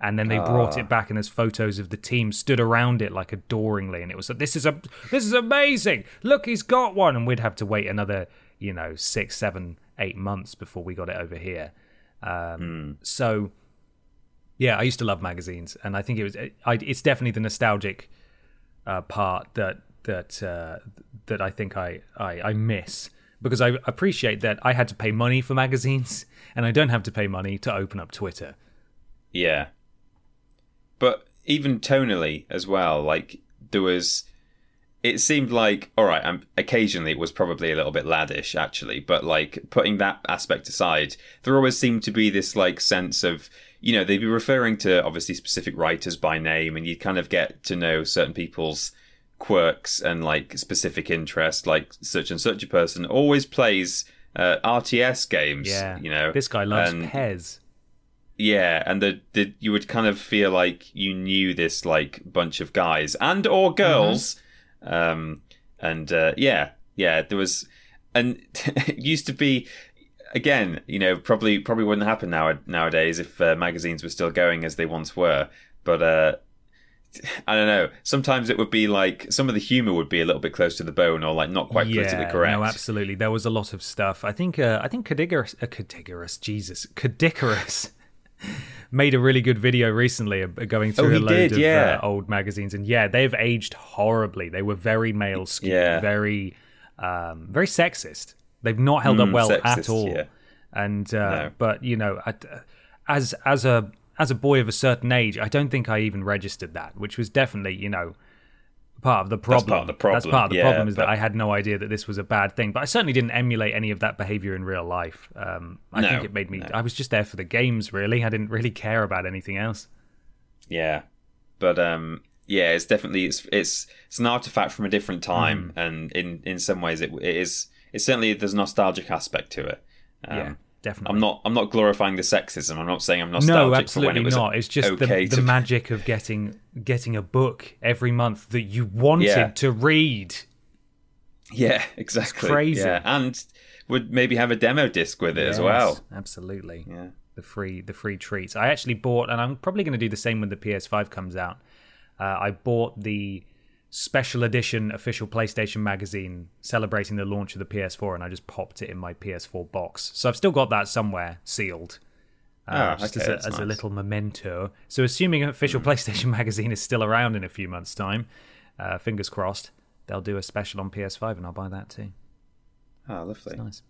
And then they brought it ah. back and there's photos of the team stood around it like adoringly. And it was like this is a this is amazing! Look he's got one! And we'd have to wait another you know six seven eight months before we got it over here. Um, mm. so yeah i used to love magazines and i think it was I, it's definitely the nostalgic uh, part that that uh, that i think I, I i miss because i appreciate that i had to pay money for magazines and i don't have to pay money to open up twitter yeah but even tonally as well, like there was. It seemed like all right. Um, occasionally, it was probably a little bit laddish, actually. But like putting that aspect aside, there always seemed to be this like sense of you know they'd be referring to obviously specific writers by name, and you'd kind of get to know certain people's quirks and like specific interest. Like such and such a person always plays uh, RTS games. Yeah, you know this guy loves and, Pez yeah and the, the you would kind of feel like you knew this like bunch of guys and or girls mm-hmm. um and uh, yeah yeah there was and it used to be again you know probably probably wouldn't happen now nowadays if uh, magazines were still going as they once were but uh I don't know. Sometimes it would be like some of the humor would be a little bit close to the bone, or like not quite yeah, politically correct. No, absolutely. There was a lot of stuff. I think. Uh, I think Cadigarus, uh, Cadigarus, Jesus, Caddicarus made a really good video recently going through oh, a load did, of yeah. uh, old magazines, and yeah, they've aged horribly. They were very male skewed, yeah. very, um, very sexist. They've not held mm, up well sexist, at all. And uh, no. but you know, as as a as a boy of a certain age, I don't think I even registered that, which was definitely you know part of the problem. That's part of the problem. That's part of the yeah, problem is but... that I had no idea that this was a bad thing. But I certainly didn't emulate any of that behavior in real life. Um, I no, think it made me. No. I was just there for the games. Really, I didn't really care about anything else. Yeah, but um, yeah, it's definitely it's it's it's an artifact from a different time, mm. and in in some ways it, it is. It's certainly there's a nostalgic aspect to it. Um, yeah definitely. I'm not. I'm not glorifying the sexism. I'm not saying I'm nostalgic no, absolutely for when it was not. It's just okay the, the magic of getting getting a book every month that you wanted yeah. to read. Yeah, exactly. It's crazy. Yeah, and would maybe have a demo disc with it yes, as well. Absolutely. Yeah. The free the free treats. I actually bought, and I'm probably going to do the same when the PS5 comes out. Uh, I bought the special edition official PlayStation magazine celebrating the launch of the PS4, and I just popped it in my PS4 box. So I've still got that somewhere sealed. Uh, oh, just okay, as, a, as a, little memento. So, assuming official mm. PlayStation magazine is still around in a few months' time, uh, fingers crossed, they'll do a special on PS5, and I'll buy that too. Oh, lovely. Nice.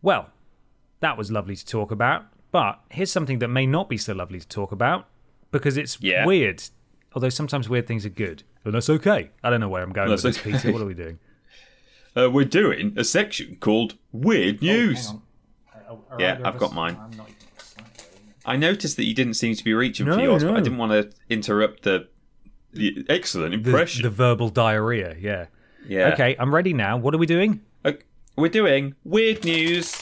Well, that was lovely to talk about. But here's something that may not be so lovely to talk about because it's Yeah. weird. Although sometimes weird things are good. But that's okay. I don't know where I'm going That's with this. Peter. What are we doing? Uh, we're doing a section called Weird Oh, News. Yeah, I've got mine. I noticed that you didn't seem to be reaching No, for yours, but. I didn't want to interrupt the, the excellent The, impression. the verbal diarrhea, yeah. yeah. Okay, I'm ready now. What are we doing? Uh, we're doing Weird News.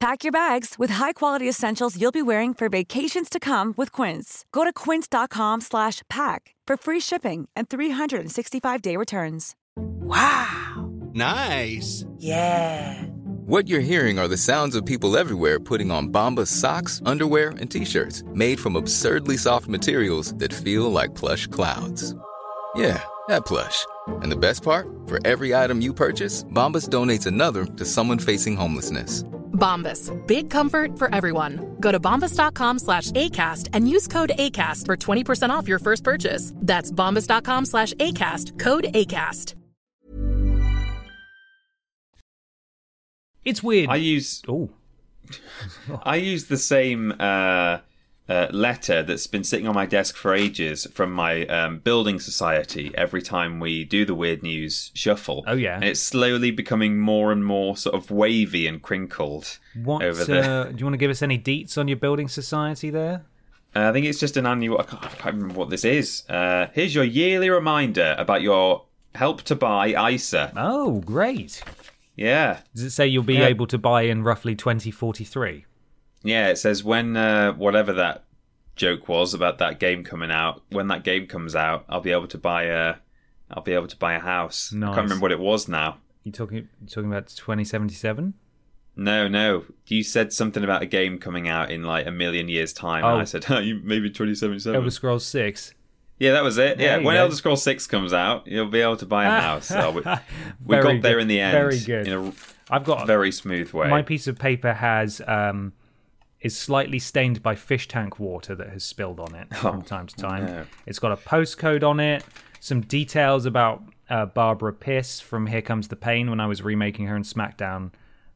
Pack your bags with high-quality essentials you'll be wearing for vacations to come with Quince. Go to quince.com slash pack for free shipping and 365-day returns. Wow. Nice. Yeah. What you're hearing are the sounds of people everywhere putting on Bombas socks, underwear, and t-shirts made from absurdly soft materials that feel like plush clouds. Yeah, that plush. And the best part? For every item you purchase, Bombas donates another to someone facing homelessness. Bombas. Big comfort for everyone. Go to bombas.com slash ACAST and use code ACAST for 20% off your first purchase. That's bombas.com slash ACAST. Code ACAST. It's weird. I use Oh, I use the same uh, uh, letter that's been sitting on my desk for ages from my um, building society. Every time we do the weird news shuffle, Oh, yeah. and it's slowly becoming more and more sort of wavy and crinkled what? over there. Uh, do you want to give us any deets on your building society there? Uh, I think it's just an annual. I can't, I can't remember what this is. Uh, here's your yearly reminder about your help to buy ISA. Oh, great. Yeah, Does it say you'll be Yeah. able to buy in roughly 2043? Yeah. It says when uh, whatever that joke was about that game coming out. When that game comes out, I'll be able to buy a. I'll be able to buy a house. I can't remember what it was now. You talking you talking about 2077? No, no. You said something about a game coming out in like a million years' time, Oh. and I said, oh, you maybe 2077. Elder Scrolls 6. yeah, that was it. There Yeah, when go. Elder Scrolls Six comes out, you'll be able to buy a house. So we we got there good. in the end. Very good. In a I've got very smooth way. my piece of paper has um is slightly stained by fish tank water that has spilled on it from time to time. no. It's got a postcode on it, some details about uh, Barbara Pierce from Here Comes the Pain when I was remaking her in SmackDown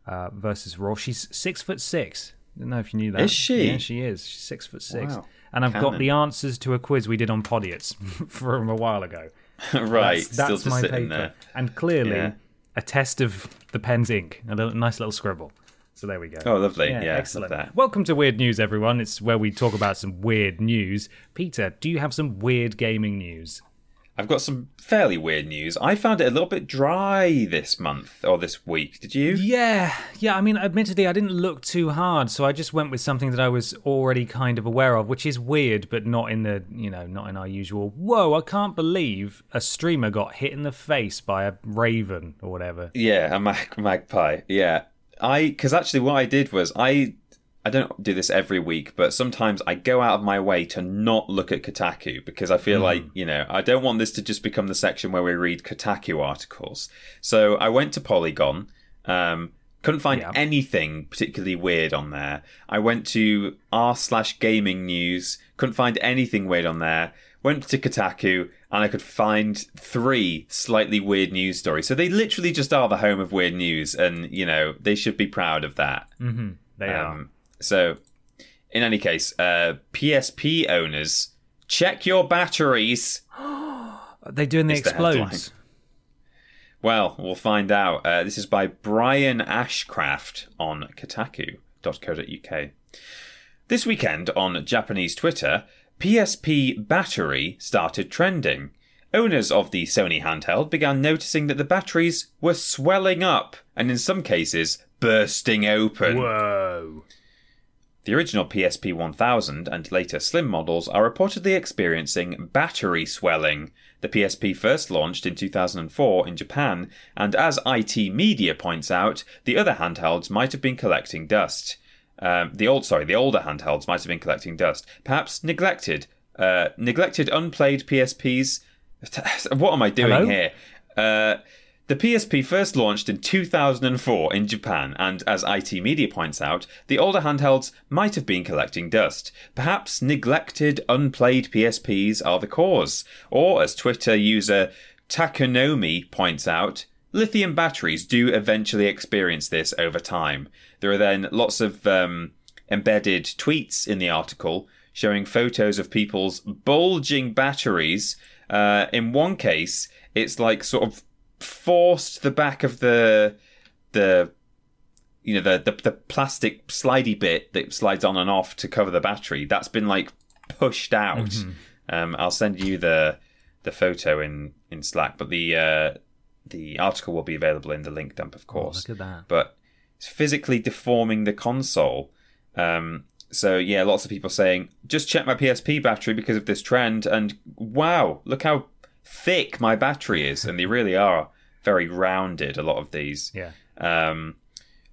uh, versus Raw. She's six foot six. I don't know if you knew that. Is she? Yeah, she is. She's six foot six. Wow. And I've got the answers to a quiz we did on Podiots from a while ago. right, That's, still that's my sitting paper. there. And clearly, Yeah. a test of the pen's ink. A little, nice little scribble. So there we go. Oh, lovely. Yeah, love excellent. that. Welcome to Weird News, everyone. It's where we talk about some weird news. Peter, do you have some weird gaming news? I've got some fairly weird news. I found it a little bit dry this month or this week. Did you? Yeah, yeah. I mean, admittedly, I didn't look too hard, so I just went with something that I was already kind of aware of, which is weird, but not in the, you know, not in our usual. Whoa! I can't believe a streamer got hit in the face by a raven or whatever. Yeah, a mag- magpie. Yeah, I because actually what I did was I I don't do this every week, but sometimes I go out of my way to not look at Kotaku because I feel like, you know, I don't want this to just become the section where we read Kotaku articles. So I went to Polygon, um, couldn't find Yeah. anything particularly weird on there. I went to r slash gaming news, couldn't find anything weird on there. Went to Kotaku and I could find three slightly weird news stories. So they literally just are the home of weird news, and you know they should be proud of that. They are. Um, so, in any case, uh, PSP owners, check your batteries. Are they doing the It's the? Well, we'll find out. Uh, this is by Brian Ashcraft on Kotaku.co.uk. This weekend on Japanese Twitter, PSP battery started trending. Owners of the Sony handheld began noticing that the batteries were swelling up and, in some cases, bursting open. Whoa. The original PSP 1000 and later Slim models are reportedly experiencing battery swelling. The PSP first launched in 2004 in Japan, and as IT Media points out, the other handhelds might have been collecting dust. Um, the old, sorry, the older handhelds might have been collecting dust, perhaps neglected, uh, neglected unplayed PSPs. What am I doing Hello? here? Uh, the PSP first launched in 2004 in Japan, and as IT Media points out, the older handhelds might have been collecting dust. Perhaps neglected, unplayed PSPs are the cause. Or, as Twitter user Takonomi points out, lithium batteries do eventually experience this over time. There are then lots of um, embedded tweets in the article showing photos of people's bulging batteries. Uh, in one case, it's like sort of forced the back of the the you know the, the the plastic slidey bit that slides on and off to cover the battery. That's been like pushed out. Um, I'll send you the the photo in in Slack, but the uh, the article will be available in the link dump, of course. look at that. But physically deforming the console. Um, so yeah, lots of people saying just check my PSP battery because of this trend, and wow, look how thick my battery is, and they really are very rounded. A lot of these. Yeah. Um,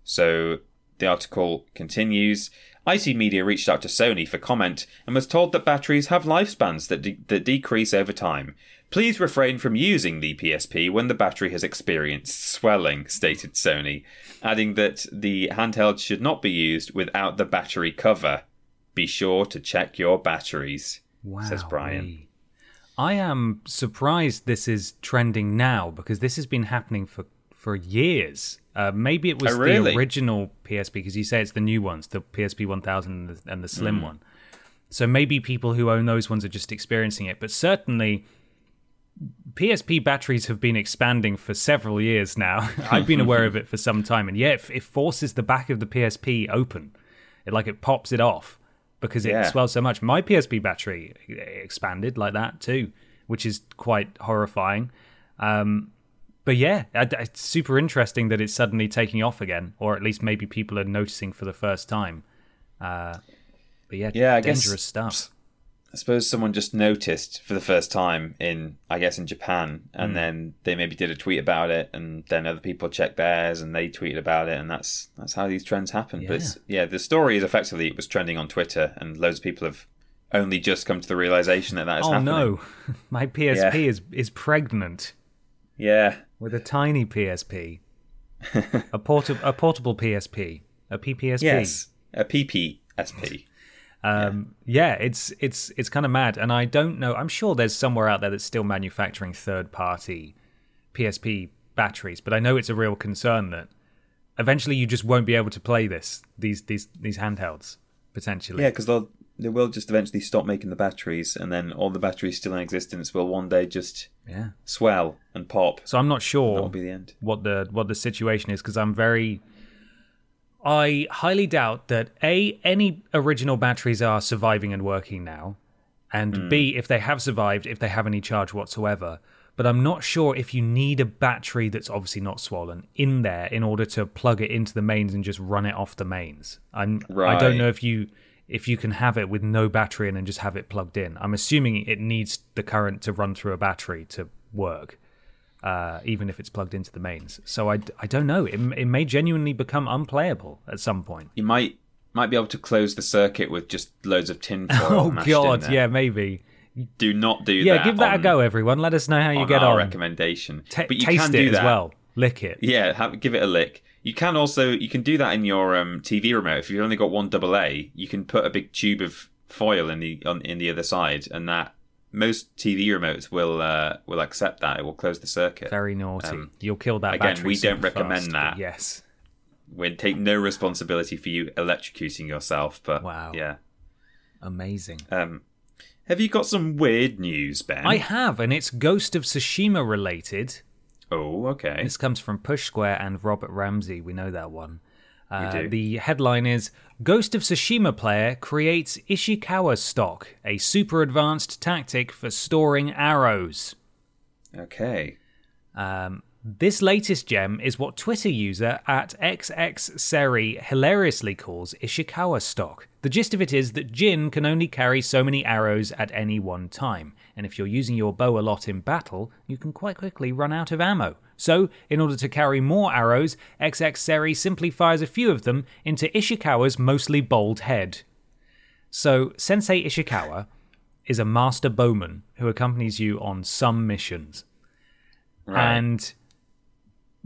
so the article continues. IT Media reached out to Sony for comment and was told that batteries have lifespans that, de- that decrease over time. Please refrain from using the PSP when the battery has experienced swelling, stated Sony, adding that the handheld should not be used without the battery cover. Be sure to check your batteries, says Brian. I am surprised this is trending now because this has been happening for for years. Uh, maybe it was Oh, really? the original PSP because you say it's the new ones, the PSP 1000 and the, and the Slim Mm. one. So maybe people who own those ones are just experiencing it, but certainly PSP batteries have been expanding for several years now. I've been aware of it for some time, and yeah, it, it forces the back of the PSP open. It like it pops it off because it Yeah. swells so much. My PSP battery expanded like that too, which is quite horrifying. Um, but yeah, it's super interesting that it's suddenly taking off again, or at least maybe people are noticing for the first time. Uh, but yeah, Yeah, dangerous stuff. I suppose someone just noticed for the first time in, I guess, in Japan, and hmm. then they maybe did a tweet about it, and then other people checked theirs, and they tweeted about it, and that's that's how these trends happen. But it's, yeah, the story is effectively it was trending on Twitter, and loads of people have only just come to the realization that that is Oh happening. Oh no, my PSP Yeah. is is pregnant Yeah, with a tiny PSP, a portable a portable PSP, a PPSP. yes, a PPSP. Um, yeah. it's it's it's kind of mad, and I don't know. I'm sure there's somewhere out there that's still manufacturing third party PSP batteries, but I know it's a real concern that eventually you just won't be able to play this these these these handhelds potentially. Yeah, because they'll they will just eventually stop making the batteries, and then all the batteries still in existence will one day just yeah. swell and pop. So I'm not sure That'll be the end. what the what the situation is because I'm very I highly doubt that A any original batteries are surviving and working now and Hmm. B if they have survived if they have any charge whatsoever but I'm not sure if you need a battery that's obviously not swollen in there in order to plug it into the mains and just run it off the mains. I'm I don't know if you if you can have it with no battery in and just have it plugged in. I'm assuming it needs the current to run through a battery to work uh, even if it's plugged into the mains. So I, I don't know. It, it may genuinely become unplayable at some point. You might might be able to close the circuit with just loads of tin foil. Oh god, yeah, maybe. Do not do Yeah, that. Yeah, give that on- a go, everyone. Let us know how you get our on. recommendation. Ta- but you taste can do it that as well. Lick it. Yeah, have, give it a lick. You can also you can do that in your um, TV remote. If you've only got one double A, you can put a big tube of foil in the on, in the other side, and that most TV remotes will uh, will accept that. It will close the circuit. Very naughty. Um, You'll kill that battery. again, we don't recommend fast, that. Yes. We take no responsibility for you electrocuting yourself. But Wow. yeah. Amazing. Um, have you got some weird news, Ben? I have, and it's Ghost of Tsushima related. Oh, okay. This comes from Push Square and Robert Ramsey. We know that one. Uh. The headline is Ghost of Tsushima player creates Ishikawa stock, a super advanced tactic for storing arrows. Okay. Um, this latest gem is what Twitter user at XXSeri hilariously calls Ishikawa stock. The gist of it is that Jin can only carry so many arrows at any one time, and if you're using your bow a lot in battle, you can quite quickly run out of ammo. So, in order to carry more arrows, XXSeri simply fires a few of them into Ishikawa's mostly bald head. So, Sensei Ishikawa is a master bowman who accompanies you on some missions. And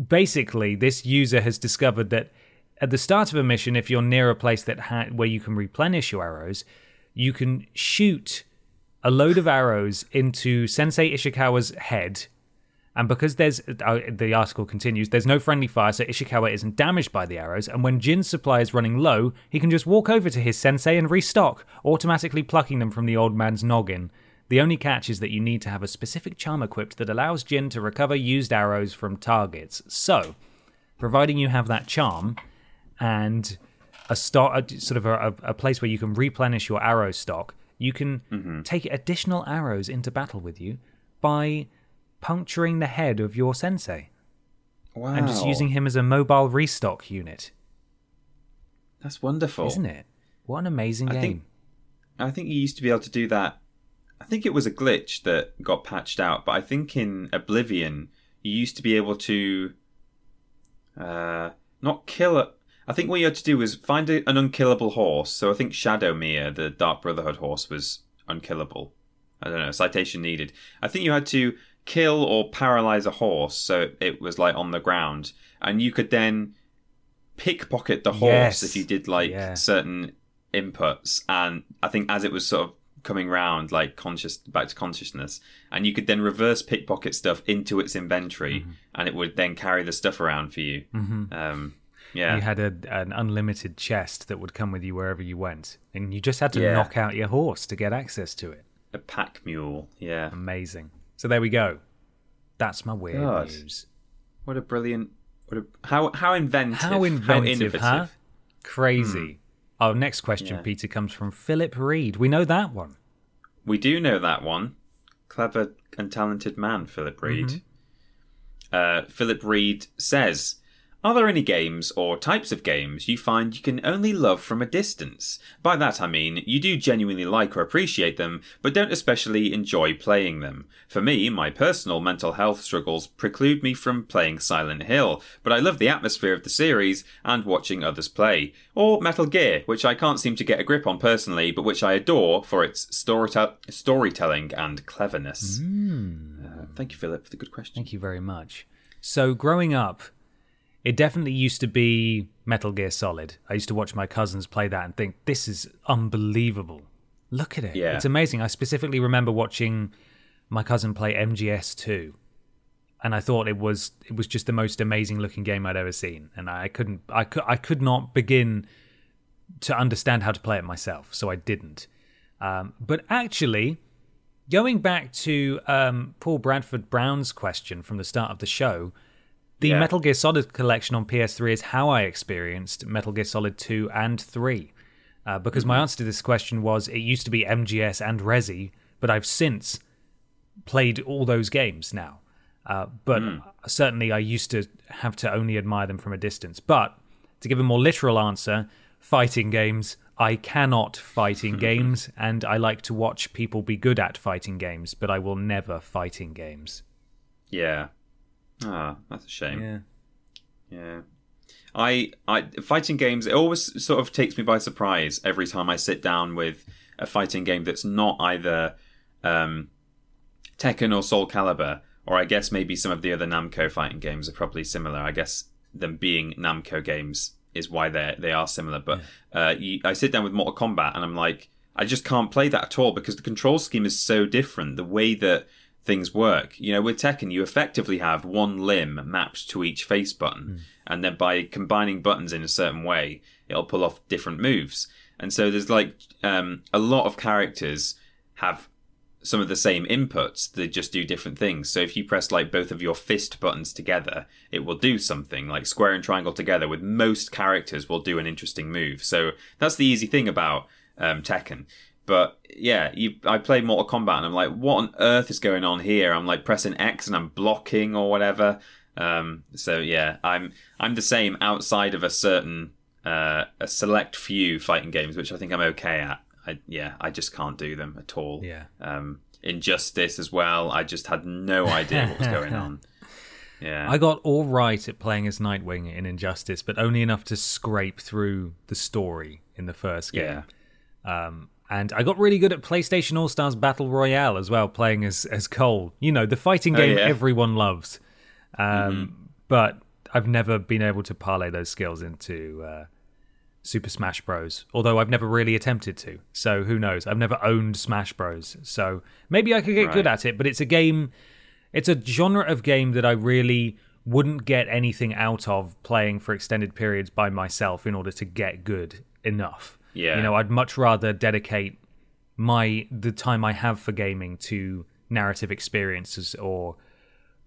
basically, this user has discovered that at the start of a mission, if you're near a place that ha- where you can replenish your arrows, you can shoot a load of arrows into Sensei Ishikawa's head. And because there's, uh, the article continues, there's no friendly fire, so Ishikawa isn't damaged by the arrows. And when Jin's supply is running low, he can just walk over to his sensei and restock, automatically plucking them from the old man's noggin. The only catch is that you need to have a specific charm equipped that allows Jin to recover used arrows from targets. So, providing you have that charm and a start, a, sort of a, a place where you can replenish your arrow stock, you can take additional arrows into battle with you by puncturing the head of your sensei Wow. and just using him as a mobile restock unit. That's wonderful. Isn't it? What an amazing I game. think- I think you used to be able to do that. I think it was a glitch that got patched out, but I think in Oblivion you used to be able to uh, not kill it. I think what you had to do was find a, an unkillable horse. So I think Shadowmere, the Dark Brotherhood horse, was unkillable. I don't know. Citation needed. I think you had to kill or paralyze a horse so it was like on the ground, and you could then pickpocket the horse Yes. if you did like Yeah. certain inputs. And I think as it was sort of coming round, like conscious back to consciousness, and you could then reverse pickpocket stuff into its inventory, Mm-hmm. and it would then carry the stuff around for you. Um, yeah, You had a, an unlimited chest that would come with you wherever you went, and you just had to Yeah. knock out your horse to get access to it. a pack mule. Yeah, Amazing. So there we go. That's my weird God. news. what a brilliant. What a how how inventive. How inventive, innovative. huh? Crazy. Our next question, Yeah. Peter, comes from Philip Reed. We know that one. We do know that one. Clever and talented man, Philip Reed. Uh, Philip Reed says, Are there any games or types of games you find you can only love from a distance? By that I mean, you do genuinely like or appreciate them, but don't especially enjoy playing them. For me, my personal mental health struggles preclude me from playing Silent Hill, but I love the atmosphere of the series and watching others play. Or Metal Gear, which I can't seem to get a grip on personally, but which I adore for its storyte- storytelling and cleverness. Uh, thank you, Philip, for the good question. Thank you very much. So, growing up, it definitely used to be Metal Gear Solid. I used to watch my cousins play that and think, this is unbelievable. Look at it. Yeah. It's amazing. I specifically remember watching my cousin play MGS2. And I thought it was it was just the most amazing looking game I'd ever seen, and I couldn't I could I could not begin to understand how to play it myself, so I didn't. Um, but actually, going back to um, Paul Bradford Brown's question from the start of the show, the Yeah. Metal Gear Solid collection on PS3 is how I experienced Metal Gear Solid 2 and 3. Uh, because my answer to this question was it used to be MGS and Resi, but I've since played all those games now. Uh, but certainly I used to have to only admire them from a distance. But to give a more literal answer, fighting games, I cannot fight in games, and I like to watch people be good at fighting games, but I will never fight in games. Yeah. Ah, that's a shame. Yeah. Yeah. I, I fighting games. It always sort of takes me by surprise every time I sit down with a fighting game that's not either um, Tekken or Soul Calibur, or I guess maybe some of the other Namco fighting games are probably similar. I guess them being Namco games is why they they are similar. But uh, you, I sit down with Mortal Kombat and I'm like, I just can't play that at all because the control scheme is so different. The way that things work, you know, with Tekken, you effectively have one limb mapped to each face button, mm. and then by combining buttons in a certain way, it'll pull off different moves. And so there's like um, a lot of characters have some of the same inputs they just do different things. So if you press like both of your fist buttons together it will do something. Like square and triangle together with most characters will do an interesting move. So that's the easy thing about um, tekken but yeah you, i play mortal kombat and i'm like what on earth is going on here i'm like pressing x and i'm blocking or whatever um, so yeah i'm i'm the same outside of a certain uh, a select few fighting games which i think i'm okay at I, yeah, I just can't do them at all. Yeah. Um, Injustice as well. I just had no idea what was going on. Yeah. I got all right at playing as Nightwing in Injustice, but only enough to scrape through the story in the first game. Yeah. Um, and I got really good at PlayStation All Stars Battle Royale as well, playing as as Cole. You know, the fighting oh, game oh, yeah. everyone loves. Um, mm-hmm. But I've never been able to parlay those skills into uh, Super Smash Bros. Although I've never really attempted to. So who knows? I've never owned Smash Bros. So maybe I could get right. good at it, but it's a game it's a genre of game that I really wouldn't get anything out of playing for extended periods by myself in order to get good enough. Yeah. You know, I'd much rather dedicate my the time I have for gaming to narrative experiences or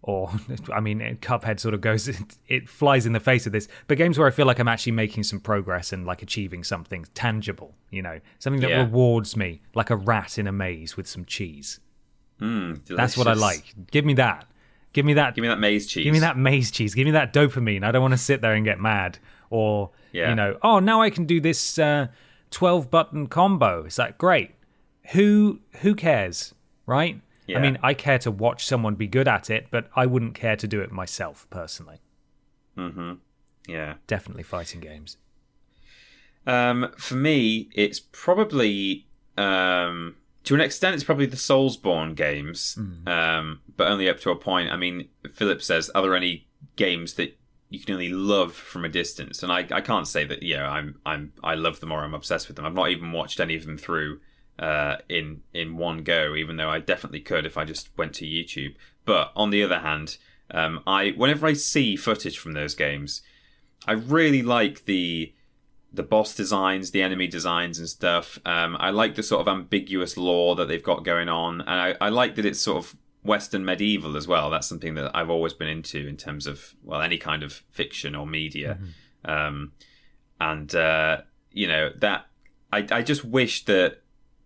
or I mean, Cuphead sort of goes, it flies in the face of this. But games where I feel like I'm actually making some progress and like achieving something tangible, you know, something that yeah. rewards me, like a rat in a maze with some cheese. Mm, That's what I like. Give me that. Give me that. Give me that maze cheese. Give me that maze cheese. Give me that dopamine. I don't want to sit there and get mad. Or, yeah. you know, oh, now I can do this uh, 12 button combo. Is that great. Who who cares, right? Yeah. I mean, I care to watch someone be good at it, but I wouldn't care to do it myself personally. Mm-hmm. Yeah. Definitely fighting games. Um, for me, it's probably um, to an extent, it's probably the Soulsborne games, mm. um, but only up to a point. I mean, Philip says, "Are there any games that you can only love from a distance?" And I, I can't say that. Yeah, I'm, I'm, I love them or I'm obsessed with them. I've not even watched any of them through uh, in in one go, even though I definitely could if I just went to YouTube. But on the other hand, um, I whenever I see footage from those games, I really like the the boss designs, the enemy designs, and stuff. Um, I like the sort of ambiguous lore that they've got going on, and I, I like that it's sort of Western medieval as well. That's something that I've always been into in terms of well, any kind of fiction or media. Mm-hmm. Um, and uh, you know that I, I just wish that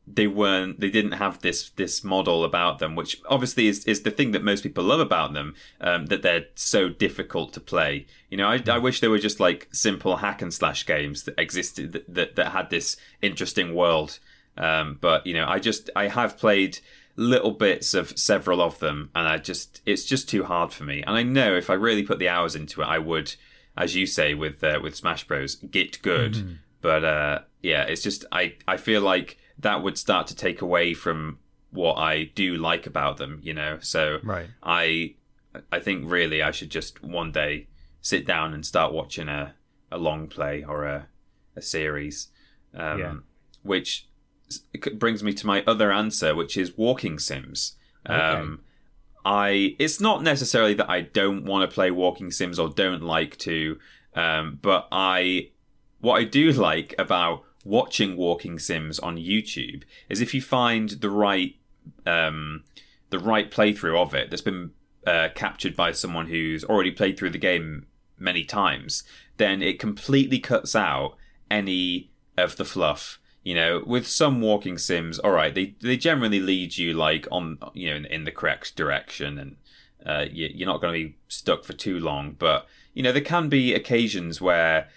they weren't they didn't have this this model about them which obviously is, is the thing that most people love about them um, that they're so difficult to play you know I, I wish they were just like simple hack and slash games that existed that, that, that had this interesting world um, but you know i just i have played little bits of several of them and i just it's just too hard for me and i know if i really put the hours into it i would as you say with uh, with smash bros get good mm-hmm. but uh, yeah it's just i i feel like that would start to take away from what I do like about them, you know. So right. I I think really I should just one day sit down and start watching a, a long play or a a series, um, yeah. which brings me to my other answer, which is walking sims. Okay. Um, I it's not necessarily that I don't want to play walking sims or don't like to, um, but I what I do like about watching walking sims on YouTube is if you find the right um, the right playthrough of it that's been uh, captured by someone who's already played through the game many times, then it completely cuts out any of the fluff. You know, with some walking sims, all right, they they generally lead you like on you know in, in the correct direction, and uh, you, you're not going to be stuck for too long. But you know, there can be occasions where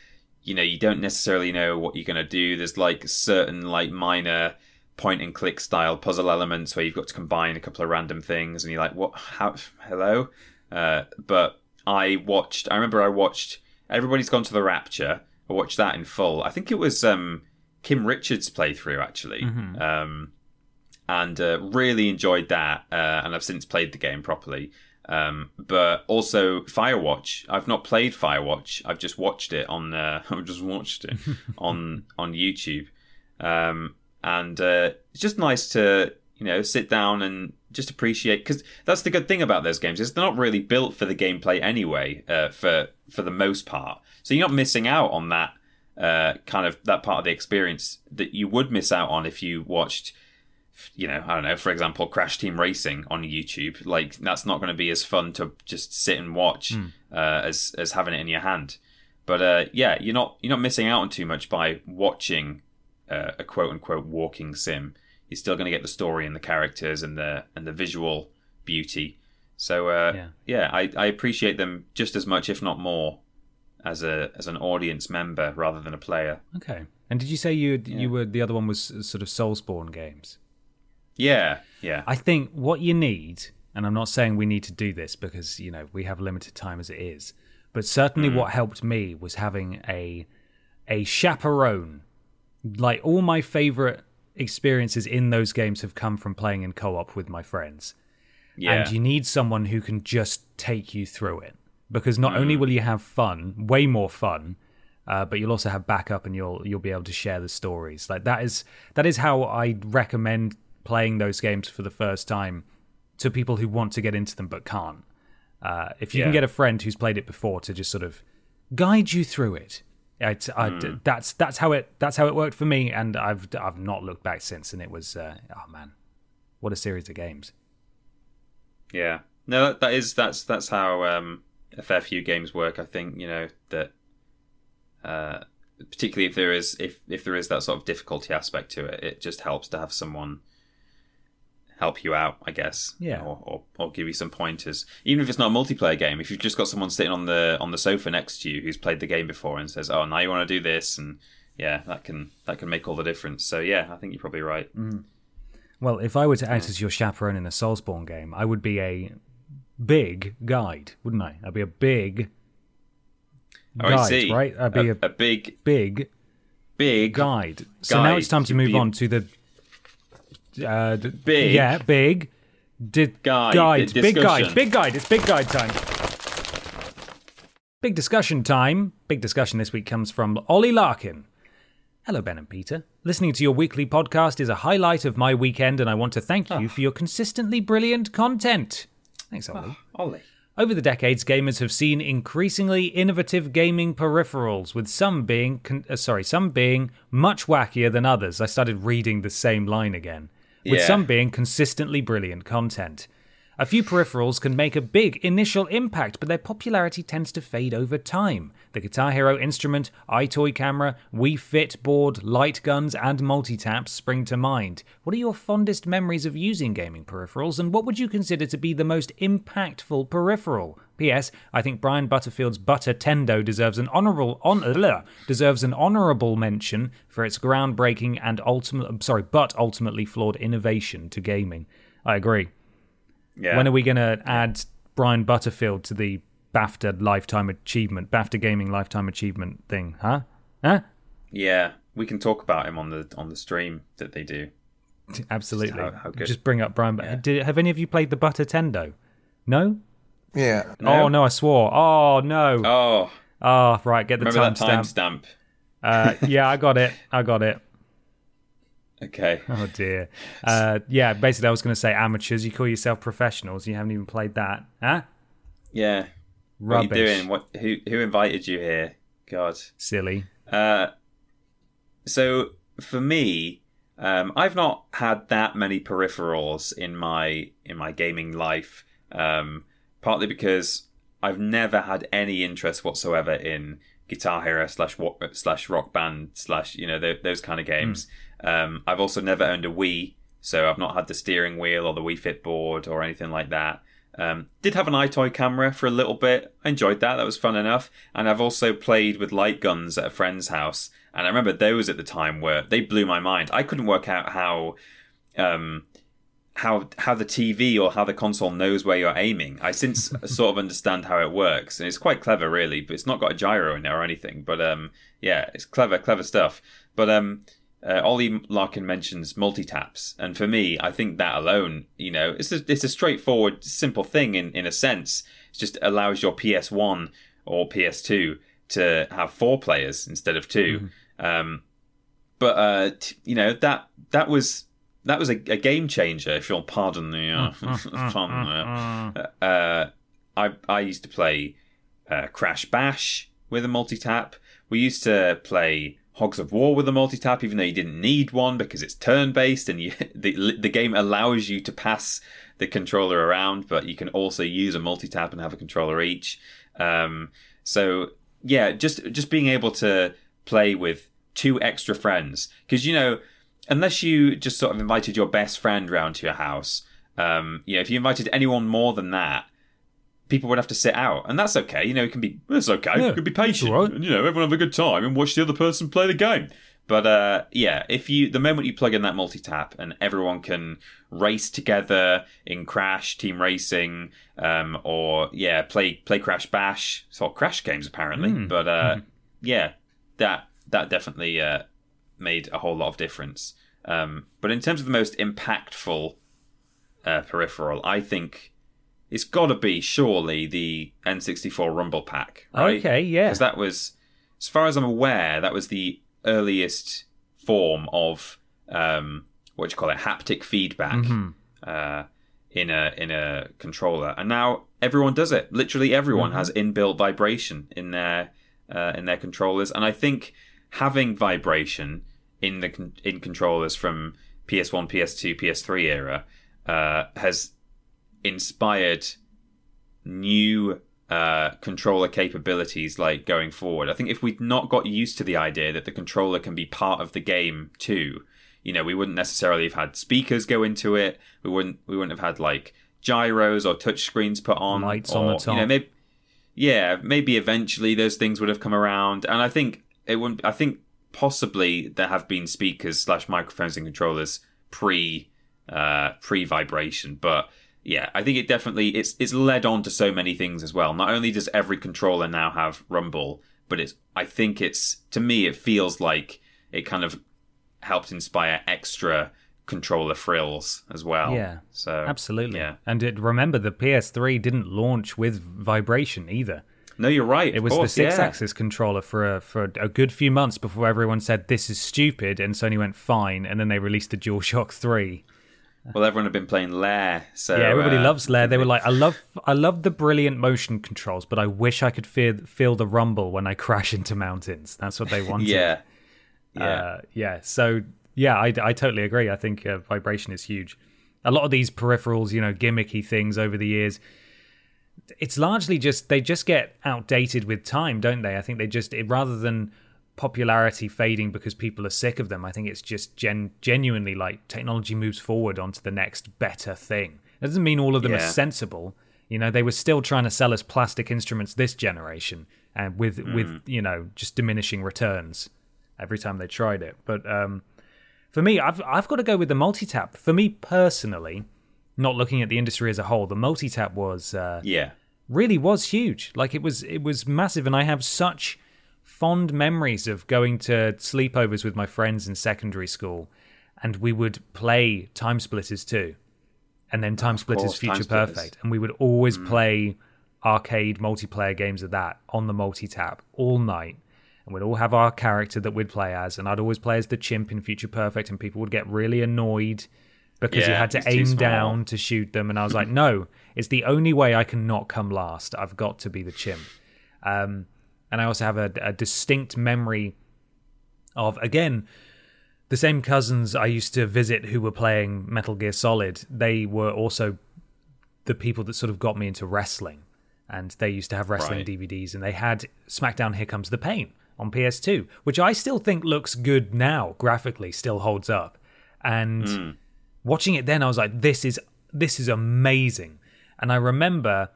you know you don't necessarily know what you're going to do there's like certain like minor point and click style puzzle elements where you've got to combine a couple of random things and you're like what how hello uh, but i watched i remember i watched Everybody's Gone to the Rapture. I watched that in full. I think it was um, Kim Richards' playthrough actually, Mm-hmm. um, and uh, really enjoyed that. Uh, and I've since played the game properly. Um, but also Firewatch. I've not played Firewatch. I've just watched it on. Uh, I've just watched it on on YouTube, um, and uh, it's just nice to you know sit down and just appreciate because that's the good thing about those games is they're not really built for the gameplay anyway. Uh, for for the most part, so you're not missing out on that uh, kind of that part of the experience that you would miss out on if you watched you know, I don't know, for example, Crash Team Racing on YouTube. Like that's not going to be as fun to just sit and watch uh, as as having it in your hand. But uh, yeah, you're not you're not missing out on too much by watching uh, a quote unquote walking sim. You're still going to get the story and the characters and the and the visual beauty. So uh, Yeah. yeah, I, I appreciate them just as much, if not more, as a as an audience member rather than a player. Okay. And did you say you you were the other one was uh, sort of Soulsborne games? Yeah, yeah, I think what you need, and I'm not saying we need to do this because you know we have limited time as it is, but certainly mm. what helped me was having a a chaperone. Like all my favorite experiences in those games have come from playing in co-op with my friends. yeah. And you need someone who can just take you through it. Because not only will you have fun, way more fun, uh, but you'll also have backup and you'll you'll be able to share the stories. Like that is that is how I recommend playing those games for the first time to people who want to get into them but can't. Uh, if you can get a friend who's played it before to just sort of guide you through it, I, that's that's how it that's how it worked for me, and I've I've not looked back since, and it was uh, oh man, what a series of games. Yeah. No, that, that is that's that's how um, a fair few games work. I think you know that, uh, particularly if there is if if there is that sort of difficulty aspect to it, it just helps to have someone help you out, I guess. Yeah. Or, or or give you some pointers, even if it's not a multiplayer game. If you've just got someone sitting on the on the sofa next to you who's played the game before and says, "Oh, now you want to do this," and yeah, that can that can make all the difference. So yeah, I think you're probably right. Well, if I were to act as your chaperone in a Soulsborne game, I would be a big guide, wouldn't I? I'd be a big Oh, guide, I see. right? I'd be a, a big big big guide. So now it's time to move a- on to the uh, the- Big. yeah, big Di- Guide, guide, big guide, big guide. It's big guide time. Big discussion time. Big discussion this week comes from Ollie Larkin. Hello, Ben and Peter. Listening to your weekly podcast is a highlight of my weekend, and I want to thank you for your consistently brilliant content. Thanks, Ollie. Ollie. Over the decades, gamers have seen increasingly innovative gaming peripherals, with some being con- uh, sorry, some being much wackier than others. I started reading the same line again. With Yeah. some being consistently brilliant content. A few peripherals can make a big initial impact, but their popularity tends to fade over time. The Guitar Hero instrument, EyeToy camera, Wii Fit board, light guns, and multi-taps spring to mind. What are your fondest memories of using gaming peripherals, and what would you consider to be the most impactful peripheral? P.S. I think Brian Butterfield's Butter Tendo deserves an honorable on, uh, deserves an honorable mention for its groundbreaking and ultimate sorry, but ultimately flawed innovation to gaming. I agree. Yeah. When are we going to add Brian Butterfield to the BAFTA Lifetime Achievement, BAFTA Gaming Lifetime Achievement thing? Huh? Huh? Yeah, we can talk about him on the on the stream that they do. Absolutely. how- how Just bring up Brian. Did, have any of you played the Butter Tendo? No? Yeah. Oh no, I swore. Oh no. Oh, Oh, right. Get the remember that timestamp. timestamp? Uh, yeah, I got it. I got it. Okay. Oh dear. Uh, yeah, basically, I was going to say amateurs. You call yourself professionals. You haven't even played that, huh? Yeah. Rubbish. What are you doing? What? Who who invited you here? God. Silly. Uh, so for me, um, I've not had that many peripherals in my in my gaming life. Um, partly because I've never had any interest whatsoever in Guitar Hero slash slash Rock Band slash you know th- those kind of games. Um, I've also never owned a Wii, so I've not had the steering wheel or the Wii Fit board or anything like that. Um, did have an EyeToy camera for a little bit. I enjoyed that. That was fun enough. And I've also played with light guns at a friend's house. And I remember those at the time were they blew my mind. I couldn't work out how um, how how the TV or how the console knows where you're aiming. I since sort of understand how it works, and it's quite clever, really. But it's not got a gyro in it or anything. But um, yeah, it's clever, clever stuff. But um, uh, Ollie Larkin mentions multi taps, and for me, I think that alone, you know, it's a, it's a straightforward, simple thing in in a sense. It just allows your PS One or PS2 to have four players instead of 2 mm-hmm. um, but uh, t- you know that that was that was a, a, game changer. If you'll pardon the uh, fun, uh, I I used to play uh, Crash Bash with a multi tap. We used to play Hogs of War with a multi tap, even though you didn't need one because it's turn based and you, the the game allows you to pass the controller around, but you can also use a multi tap and have a controller each. Um, so yeah, just just being able to play with two extra friends because you know unless you just sort of invited your best friend round to your house, um, know, if you invited anyone more than that, people would have to sit out, and that's okay. You know, it can be It's okay. Yeah, you can be patient, right. and you know, everyone have a good time and watch the other person play the game. But uh, yeah, if you the moment you plug in that multi tap and everyone can race together in Crash Team Racing, um, or yeah, play play Crash Bash, it's all Crash games apparently. Mm. But uh, mm. yeah, that that definitely uh, made a whole lot of difference. Um, but in terms of the most impactful uh, peripheral, I think it's got to be surely the N64 Rumble Pack. Right? Okay, yeah, because that was, as far as I'm aware, that was the earliest form of um, what do you call it, haptic feedback mm-hmm. uh, in a in a controller, and now everyone does it. Literally, everyone mm-hmm. has inbuilt vibration in their uh, in their controllers, and I think having vibration in the in controllers from PS1, PS2, PS3 era uh, has inspired new uh, controller capabilities like going forward. I think if we'd not got used to the idea that the controller can be part of the game too, you know, we wouldn't necessarily have had speakers go into it. We wouldn't we wouldn't have had like gyros or touch screens put on. Lights or, on the top. You know, maybe yeah, maybe eventually those things would have come around. And I think it wouldn't. I think possibly there have been speakers slash microphones and controllers pre uh, pre vibration, but yeah, I think it definitely it's it's led on to so many things as well. Not only does every controller now have rumble, but it's I think it's to me it feels like it kind of helped inspire extra controller frills as well. Yeah. So absolutely. Yeah. And it, remember the PS3 didn't launch with vibration either. No, you're right. It was course, the Sixaxis yeah. controller for a, for a good few months before everyone said this is stupid, and Sony went fine, and then they released the DualShock Three. Well, everyone had been playing Lair, so yeah, everybody uh, loves Lair. They were like, "I love, I love the brilliant motion controls, but I wish I could feel feel the rumble when I crash into mountains." That's what they wanted. yeah, yeah, uh, yeah. So yeah, I, I totally agree. I think uh, vibration is huge. A lot of these peripherals, you know, gimmicky things over the years, it's largely just they just get outdated with time, don't they? I think they just it, rather than popularity fading because people are sick of them. I think it's just gen- genuinely like technology moves forward onto the next better thing. It doesn't mean all of them yeah. are sensible. You know, they were still trying to sell us plastic instruments this generation, and with mm. with you know just diminishing returns every time they tried it. But um, for me, I've I've got to go with the multi-tap. For me personally, not looking at the industry as a whole, the multi-tap was uh, yeah really was huge. Like it was it was massive, and I have such fond memories of going to sleepovers with my friends in secondary school, and we would play TimeSplitters too, and then TimeSplitters course, Future Time Perfect, Splitters. and we would always mm. play arcade multiplayer games of that on the multi tap all night. And we'd all have our character that we'd play as, and I'd always play as the chimp in Future Perfect, and people would get really annoyed because yeah, you had to aim down to shoot them. And I was like, no, it's the only way I can not come last. I've got to be the chimp. Um, and I also have a, a distinct memory of again the same cousins I used to visit who were playing Metal Gear Solid. They were also the people that sort of got me into wrestling, and they used to have wrestling right. DVDs, and they had SmackDown Here Comes the Pain on PS2, which I still think looks good now graphically, still holds up. And mm. watching it then, I was like, this is this is amazing. And I remember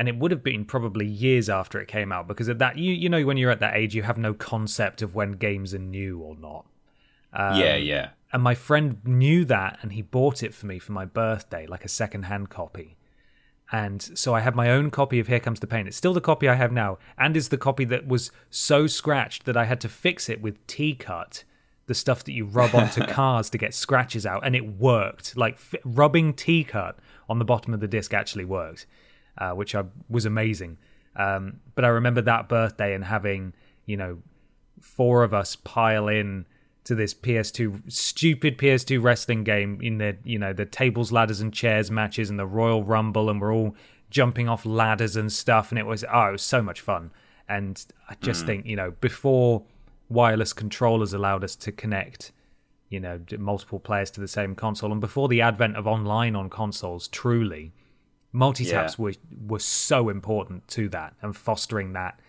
and it would have been probably years after it came out because at that you you know when you're at that age you have no concept of when games are new or not Um, yeah, yeah. And my friend knew that and he bought it for me for my birthday, like a second-hand copy. And so I had my own copy of Here Comes the Pain. It's still the copy I have now, and is the copy that was so scratched that I had to fix it with T cut, the stuff that you rub onto cars to get scratches out, and it worked. Like f- rubbing T cut on the bottom of the disc actually worked, uh, which I, was amazing. Um, but I remember that birthday and having, you know, four of us pile in to this PS2 stupid PS2 wrestling game in the you know the tables, ladders, and chairs matches and the Royal Rumble, and we're all jumping off ladders and stuff, and it was oh, it was so much fun. And I just mm. think you know before wireless controllers allowed us to connect, you know, multiple players to the same console, and before the advent of online on consoles, truly, multi taps yeah. were were so important to that and fostering that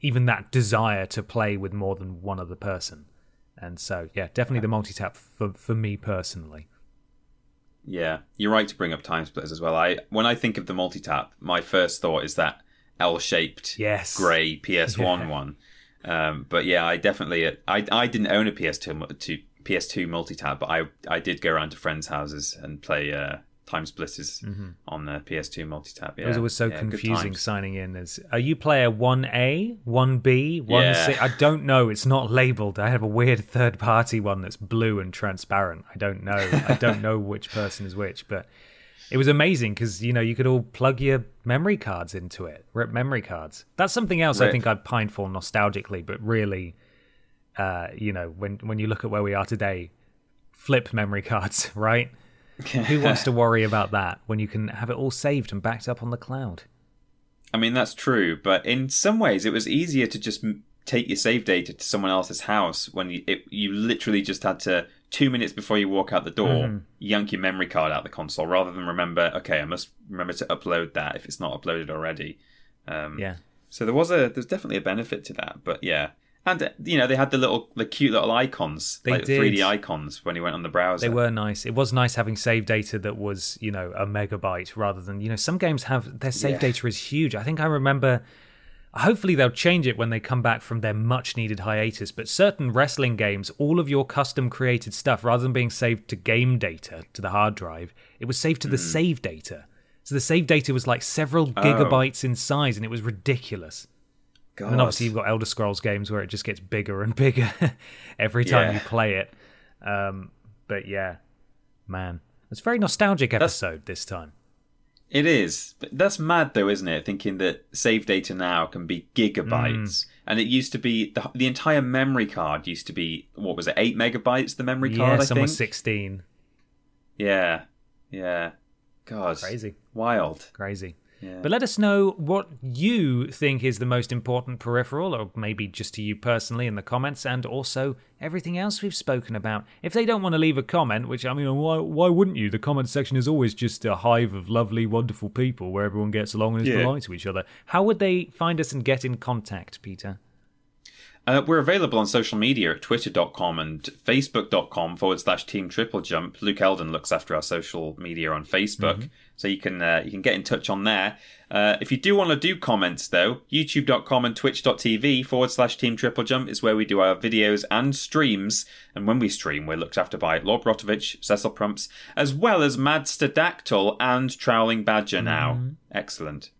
even that desire to play with more than one other person. And so, yeah, definitely the multi tap for for me personally. Yeah, you're right to bring up TimeSplitters as well. I when I think of the multi tap, my first thought is that L-shaped, yes, grey PS1 yeah. one. Um, but yeah, I definitely I I didn't own a PS2 to PS2 multi tap, but I I did go around to friends' houses and play uh, TimeSplitters mm-hmm. on the PS2 multi-tap. Yeah. It was always so yeah, confusing signing in as are you player 1A, 1B, 1C? Yeah. I don't know. It's not labeled. I have a weird third party one that's blue and transparent. I don't know. I don't know which person is which, but it was amazing because you know you could all plug your memory cards into it. Rip memory cards. That's something else Rip. I think I'd pine for nostalgically, but really, uh, you know, when when you look at where we are today, flip memory cards, right? Who wants to worry about that when you can have it all saved and backed up on the cloud? I mean, that's true, but in some ways, it was easier to just take your save data to someone else's house when you, it, you literally just had to two minutes before you walk out the door mm. yank your memory card out the console rather than remember okay i must remember to upload that if it's not uploaded already um, yeah so there was a there's definitely a benefit to that but yeah and you know they had the little the cute little icons, they like did. 3D icons when you went on the browser. They were nice. It was nice having save data that was you know a megabyte rather than you know some games have their save yeah. data is huge. I think I remember. Hopefully they'll change it when they come back from their much needed hiatus. But certain wrestling games, all of your custom created stuff, rather than being saved to game data to the hard drive, it was saved to mm. the hmm. save data. So the save data was like several oh. gigabytes oh. in size, and it was ridiculous. God. And obviously, you've got Elder Scrolls games where it just gets bigger and bigger every time yeah. you play it. Um, but yeah, man, it's a very nostalgic episode that's, this time. It is. But that's mad, though, isn't it? Thinking that save data now can be gigabytes. Mm. And it used to be the, the entire memory card used to be what was it, eight megabytes? The memory yeah, card, I some think. sixteen. Yeah, yeah. God, crazy, wild, crazy. But let us know what you think is the most important peripheral, or maybe just to you personally in the comments, and also everything else we've spoken about. If they don't want to leave a comment, which I mean, why, why wouldn't you? The comment section is always just a hive of lovely, wonderful people where everyone gets along and is yeah. polite to each other. How would they find us and get in contact, Peter? Uh, we're available on social media at twitter.com and facebook.com forward slash team triple jump. Luke Eldon looks after our social media on Facebook, mm-hmm. So you can uh, you can get in touch on there. Uh, if you do want to do comments though, youtube.com and twitch.tv forward slash team triple jump is where we do our videos and streams. And when we stream, we're looked after by Lord Brotovich, Cecil Prumps, as well as Madster Dactyl and Trowling Badger now. Mm-hmm. Excellent.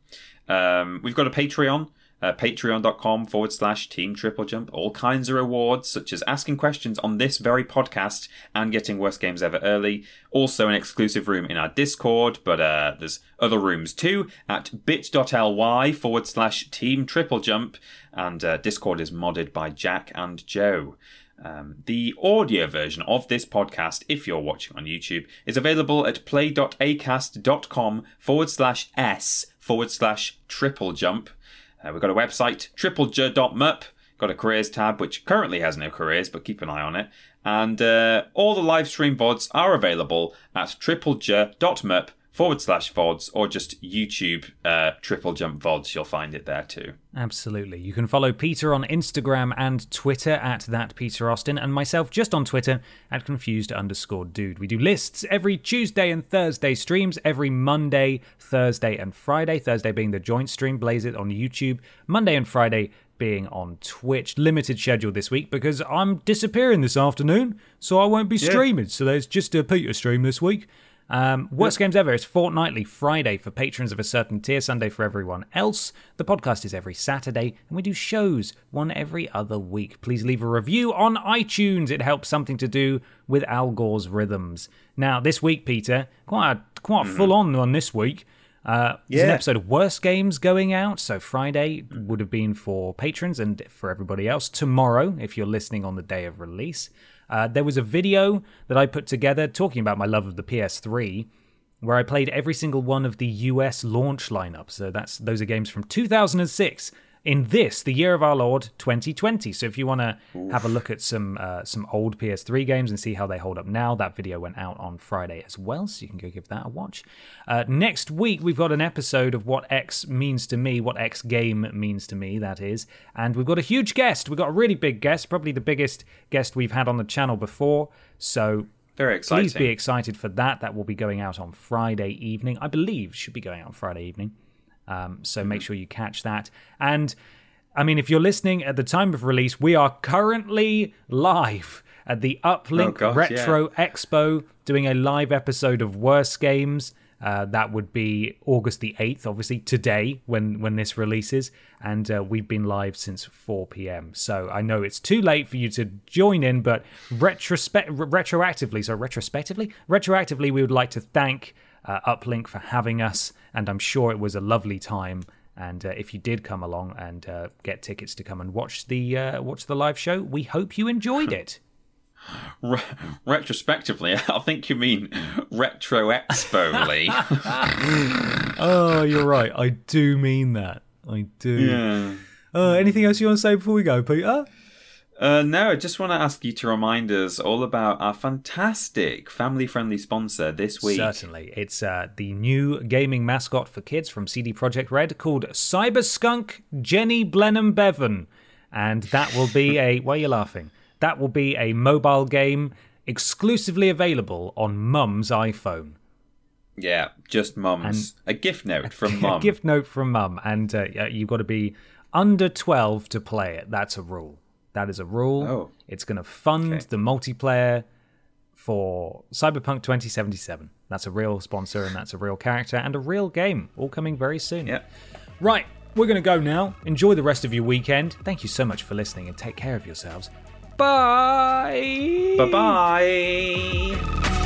Um, we've got a Patreon uh, patreon.com forward slash team triple jump. All kinds of rewards such as asking questions on this very podcast and getting worst games ever early. Also an exclusive room in our discord but uh, there's other rooms too at bit.ly forward slash team triple jump. And uh, discord is modded by jack and joe. Um, the audio version of this podcast, if you're watching on YouTube, is available at play.acast.com forward slash s forward slash triple jump. Uh, we've got a website, triplej.mup. Got a careers tab, which currently has no careers, but keep an eye on it. And uh, all the live stream VODs are available at triplej.mup forward slash VODs or just YouTube uh, Triple Jump VODs. You'll find it there too. Absolutely. You can follow Peter on Instagram and Twitter at that Peter Austin and myself just on Twitter at confused underscore dude. We do lists every Tuesday and Thursday streams, every Monday, Thursday, and Friday. Thursday being the joint stream, Blaze It on YouTube. Monday and Friday, being on Twitch. Limited schedule this week because I'm disappearing this afternoon, so I won't be streaming. So there's just a Peter stream this week. Um, worst games ever is fortnightly Friday for patrons of a certain tier, Sunday for everyone else. The podcast is every Saturday, and we do shows one every other week. Please leave a review on iTunes. It helps something to do with Al Gore's rhythms. Now, this week, Peter, quite a, quite a full on one this week. Uh, There's an Yeah. episode of Worst Games going out. So Friday would have been for patrons and for everybody else. Tomorrow, if you're listening on the day of release, uh, there was a video that I put together talking about my love of the PS3, where I played every single one of the US launch lineup. So that's those are games from 2006. In this, the year of our Lord 2020. So if you want to have a look at some uh, some old PS3 games and see how they hold up now, that video went out on Friday as well, so you can go give that a watch. Uh, next week, we've got an episode of what X means to me, what X game means to me, that is. And we've got a huge guest. We've got a really big guest, probably the biggest guest we've had on the channel before. So Very exciting. Please be excited for that. That will be going out on Friday evening. I believe should be going out on Friday evening. Um, so make sure you catch that. And I mean, if you're listening at the time of release, we are currently live at the Uplink Oh, gosh, Retro Expo doing a live episode of Worst Games. Uh, that would be August the 8th, obviously, today when, when this releases. And uh, we've been live since 4 p.m. So I know it's too late for you to join in, but retrospe- retroactively, so retrospectively, retroactively, we would like to thank uh, Uplink for having us. And I'm sure it was a lovely time. And uh, if you did come along and uh, get tickets to come and watch the uh, watch the live show, we hope you enjoyed it. Re- retrospectively, I think you mean retro expo, Lee. Oh, you're right. I do mean that. I do. yeah. Uh, anything else you want to say before we go, Peter? Uh, no, I just want to ask you to remind us all about our fantastic family-friendly sponsor this week. Certainly. It's uh, the new gaming mascot for kids from CD Projekt Red called Cyberskunk Jenny Blenheim Bevan. And that will be a. Why are you laughing? That will be a mobile game exclusively available on Mum's iPhone. Yeah, just mums. a gift note from mum. A gift note from Mum. And uh, you've got to be under 12 to play it. That's a rule. That is a rule. Oh. It's going to fund Okay. the multiplayer for Cyberpunk 2077. That's a real sponsor and that's a real character and a real game. All coming very soon. Yeah. Right, we're going to go now. Enjoy the rest of your weekend. Thank you so much for listening and take care of yourselves. Bye. Bye bye.